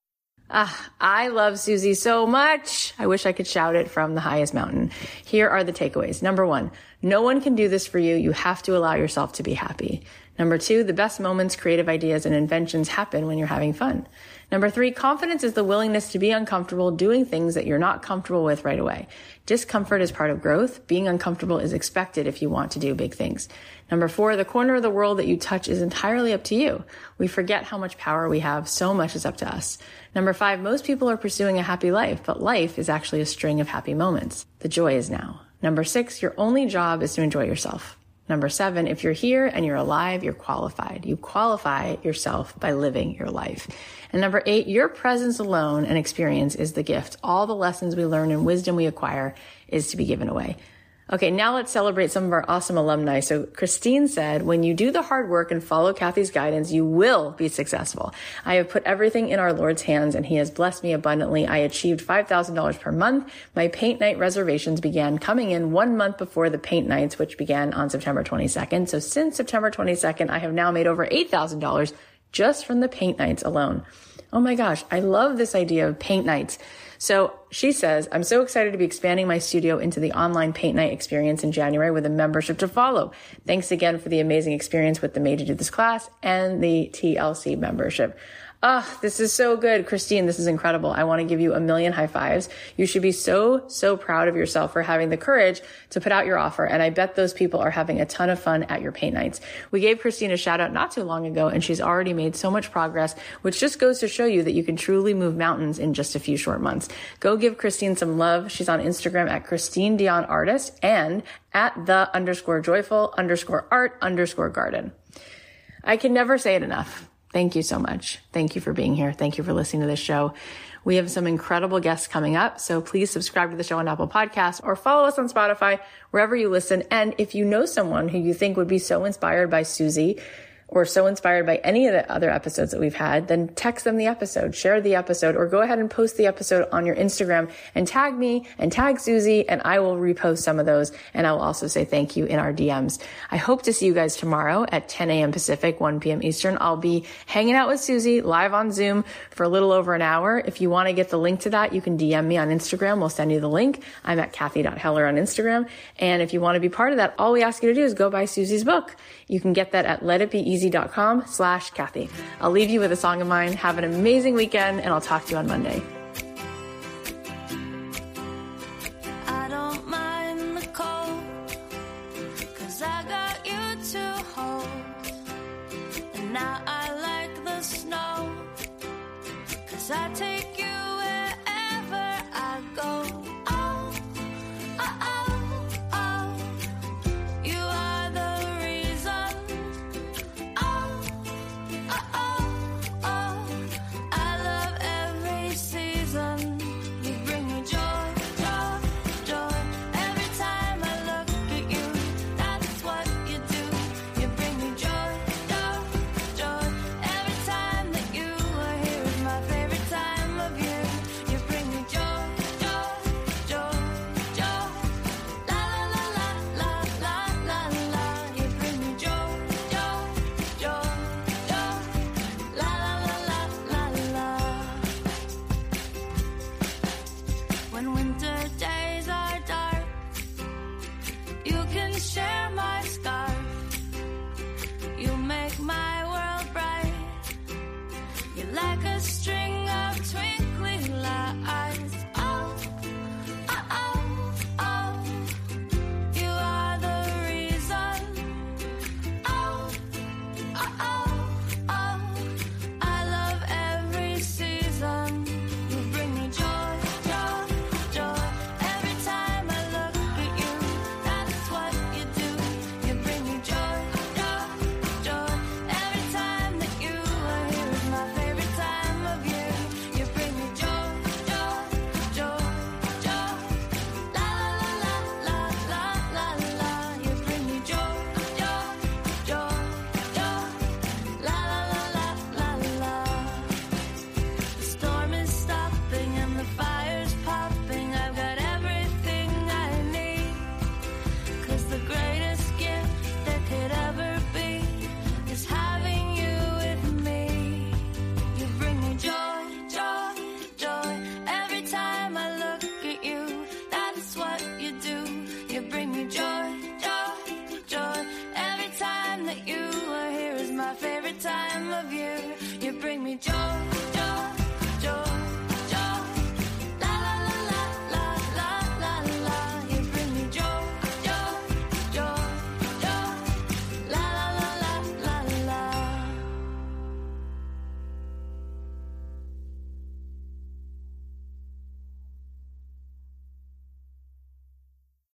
Ah, I love Susie so much. I wish I could shout it from the highest mountain. Here are the takeaways. Number one, no one can do this for you. You have to allow yourself to be happy. Number two, the best moments, creative ideas, and inventions happen when you're having fun. Number three, confidence is the willingness to be uncomfortable doing things that you're not comfortable with right away. Discomfort is part of growth. Being uncomfortable is expected if you want to do big things. Number four, the corner of the world that you touch is entirely up to you. We forget how much power we have. So much is up to us. Number five, most people are pursuing a happy life, but life is actually a string of happy moments. The joy is now. Number six, your only job is to enjoy yourself. Number seven, if you're here and you're alive, you're qualified. You qualify yourself by living your life. And number eight, your presence alone and experience is the gift. All the lessons we learn and wisdom we acquire is to be given away. Okay, now let's celebrate some of our awesome alumni. So Christine said, when you do the hard work and follow Cathy's guidance, you will be successful. I have put everything in our Lord's hands and he has blessed me abundantly. I achieved $5,000 per month. My paint night reservations began coming in one month before the paint nights, which began on September 22nd. So since September 22nd, I have now made over $8,000 just from the paint nights alone. Oh my gosh, I love this idea of paint nights. So she says, I'm so excited to be expanding my studio into the online paint night experience in January with a membership to follow. Thanks again for the amazing experience with the Made to Do This class and the TLC membership. Ah, oh, this is so good. Christine, this is incredible. I want to give you a million high fives. You should be so, so proud of yourself for having the courage to put out your offer. And I bet those people are having a ton of fun at your paint nights. We gave Christine a shout out not too long ago and she's already made so much progress, which just goes to show you that you can truly move mountains in just a few short months. Go give Christine some love. She's on Instagram at Christine Dion Artist and at the underscore joyful underscore art underscore garden. I can never say it enough. Thank you so much. Thank you for being here. Thank you for listening to this show. We have some incredible guests coming up. So please subscribe to the show on Apple Podcasts or follow us on Spotify, wherever you listen. And if you know someone who you think would be so inspired by Susie, or so inspired by any of the other episodes that we've had, then text them the episode, share the episode, or go ahead and post the episode on your Instagram and tag me and tag Susie, and I will repost some of those. And I will also say thank you in our DMs. I hope to see you guys tomorrow at 10 a.m. Pacific, 1 p.m. Eastern. I'll be hanging out with Susie live on Zoom for a little over an hour. If you want to get the link to that, you can DM me on Instagram. We'll send you the link. I'm at Cathy.Heller on Instagram. And if you want to be part of that, all we ask you to do is go buy Susie's book. You can get that at letitbeeasy.com slash Cathy. I'll leave you with a song of mine. Have an amazing weekend and I'll talk to you on Monday. I take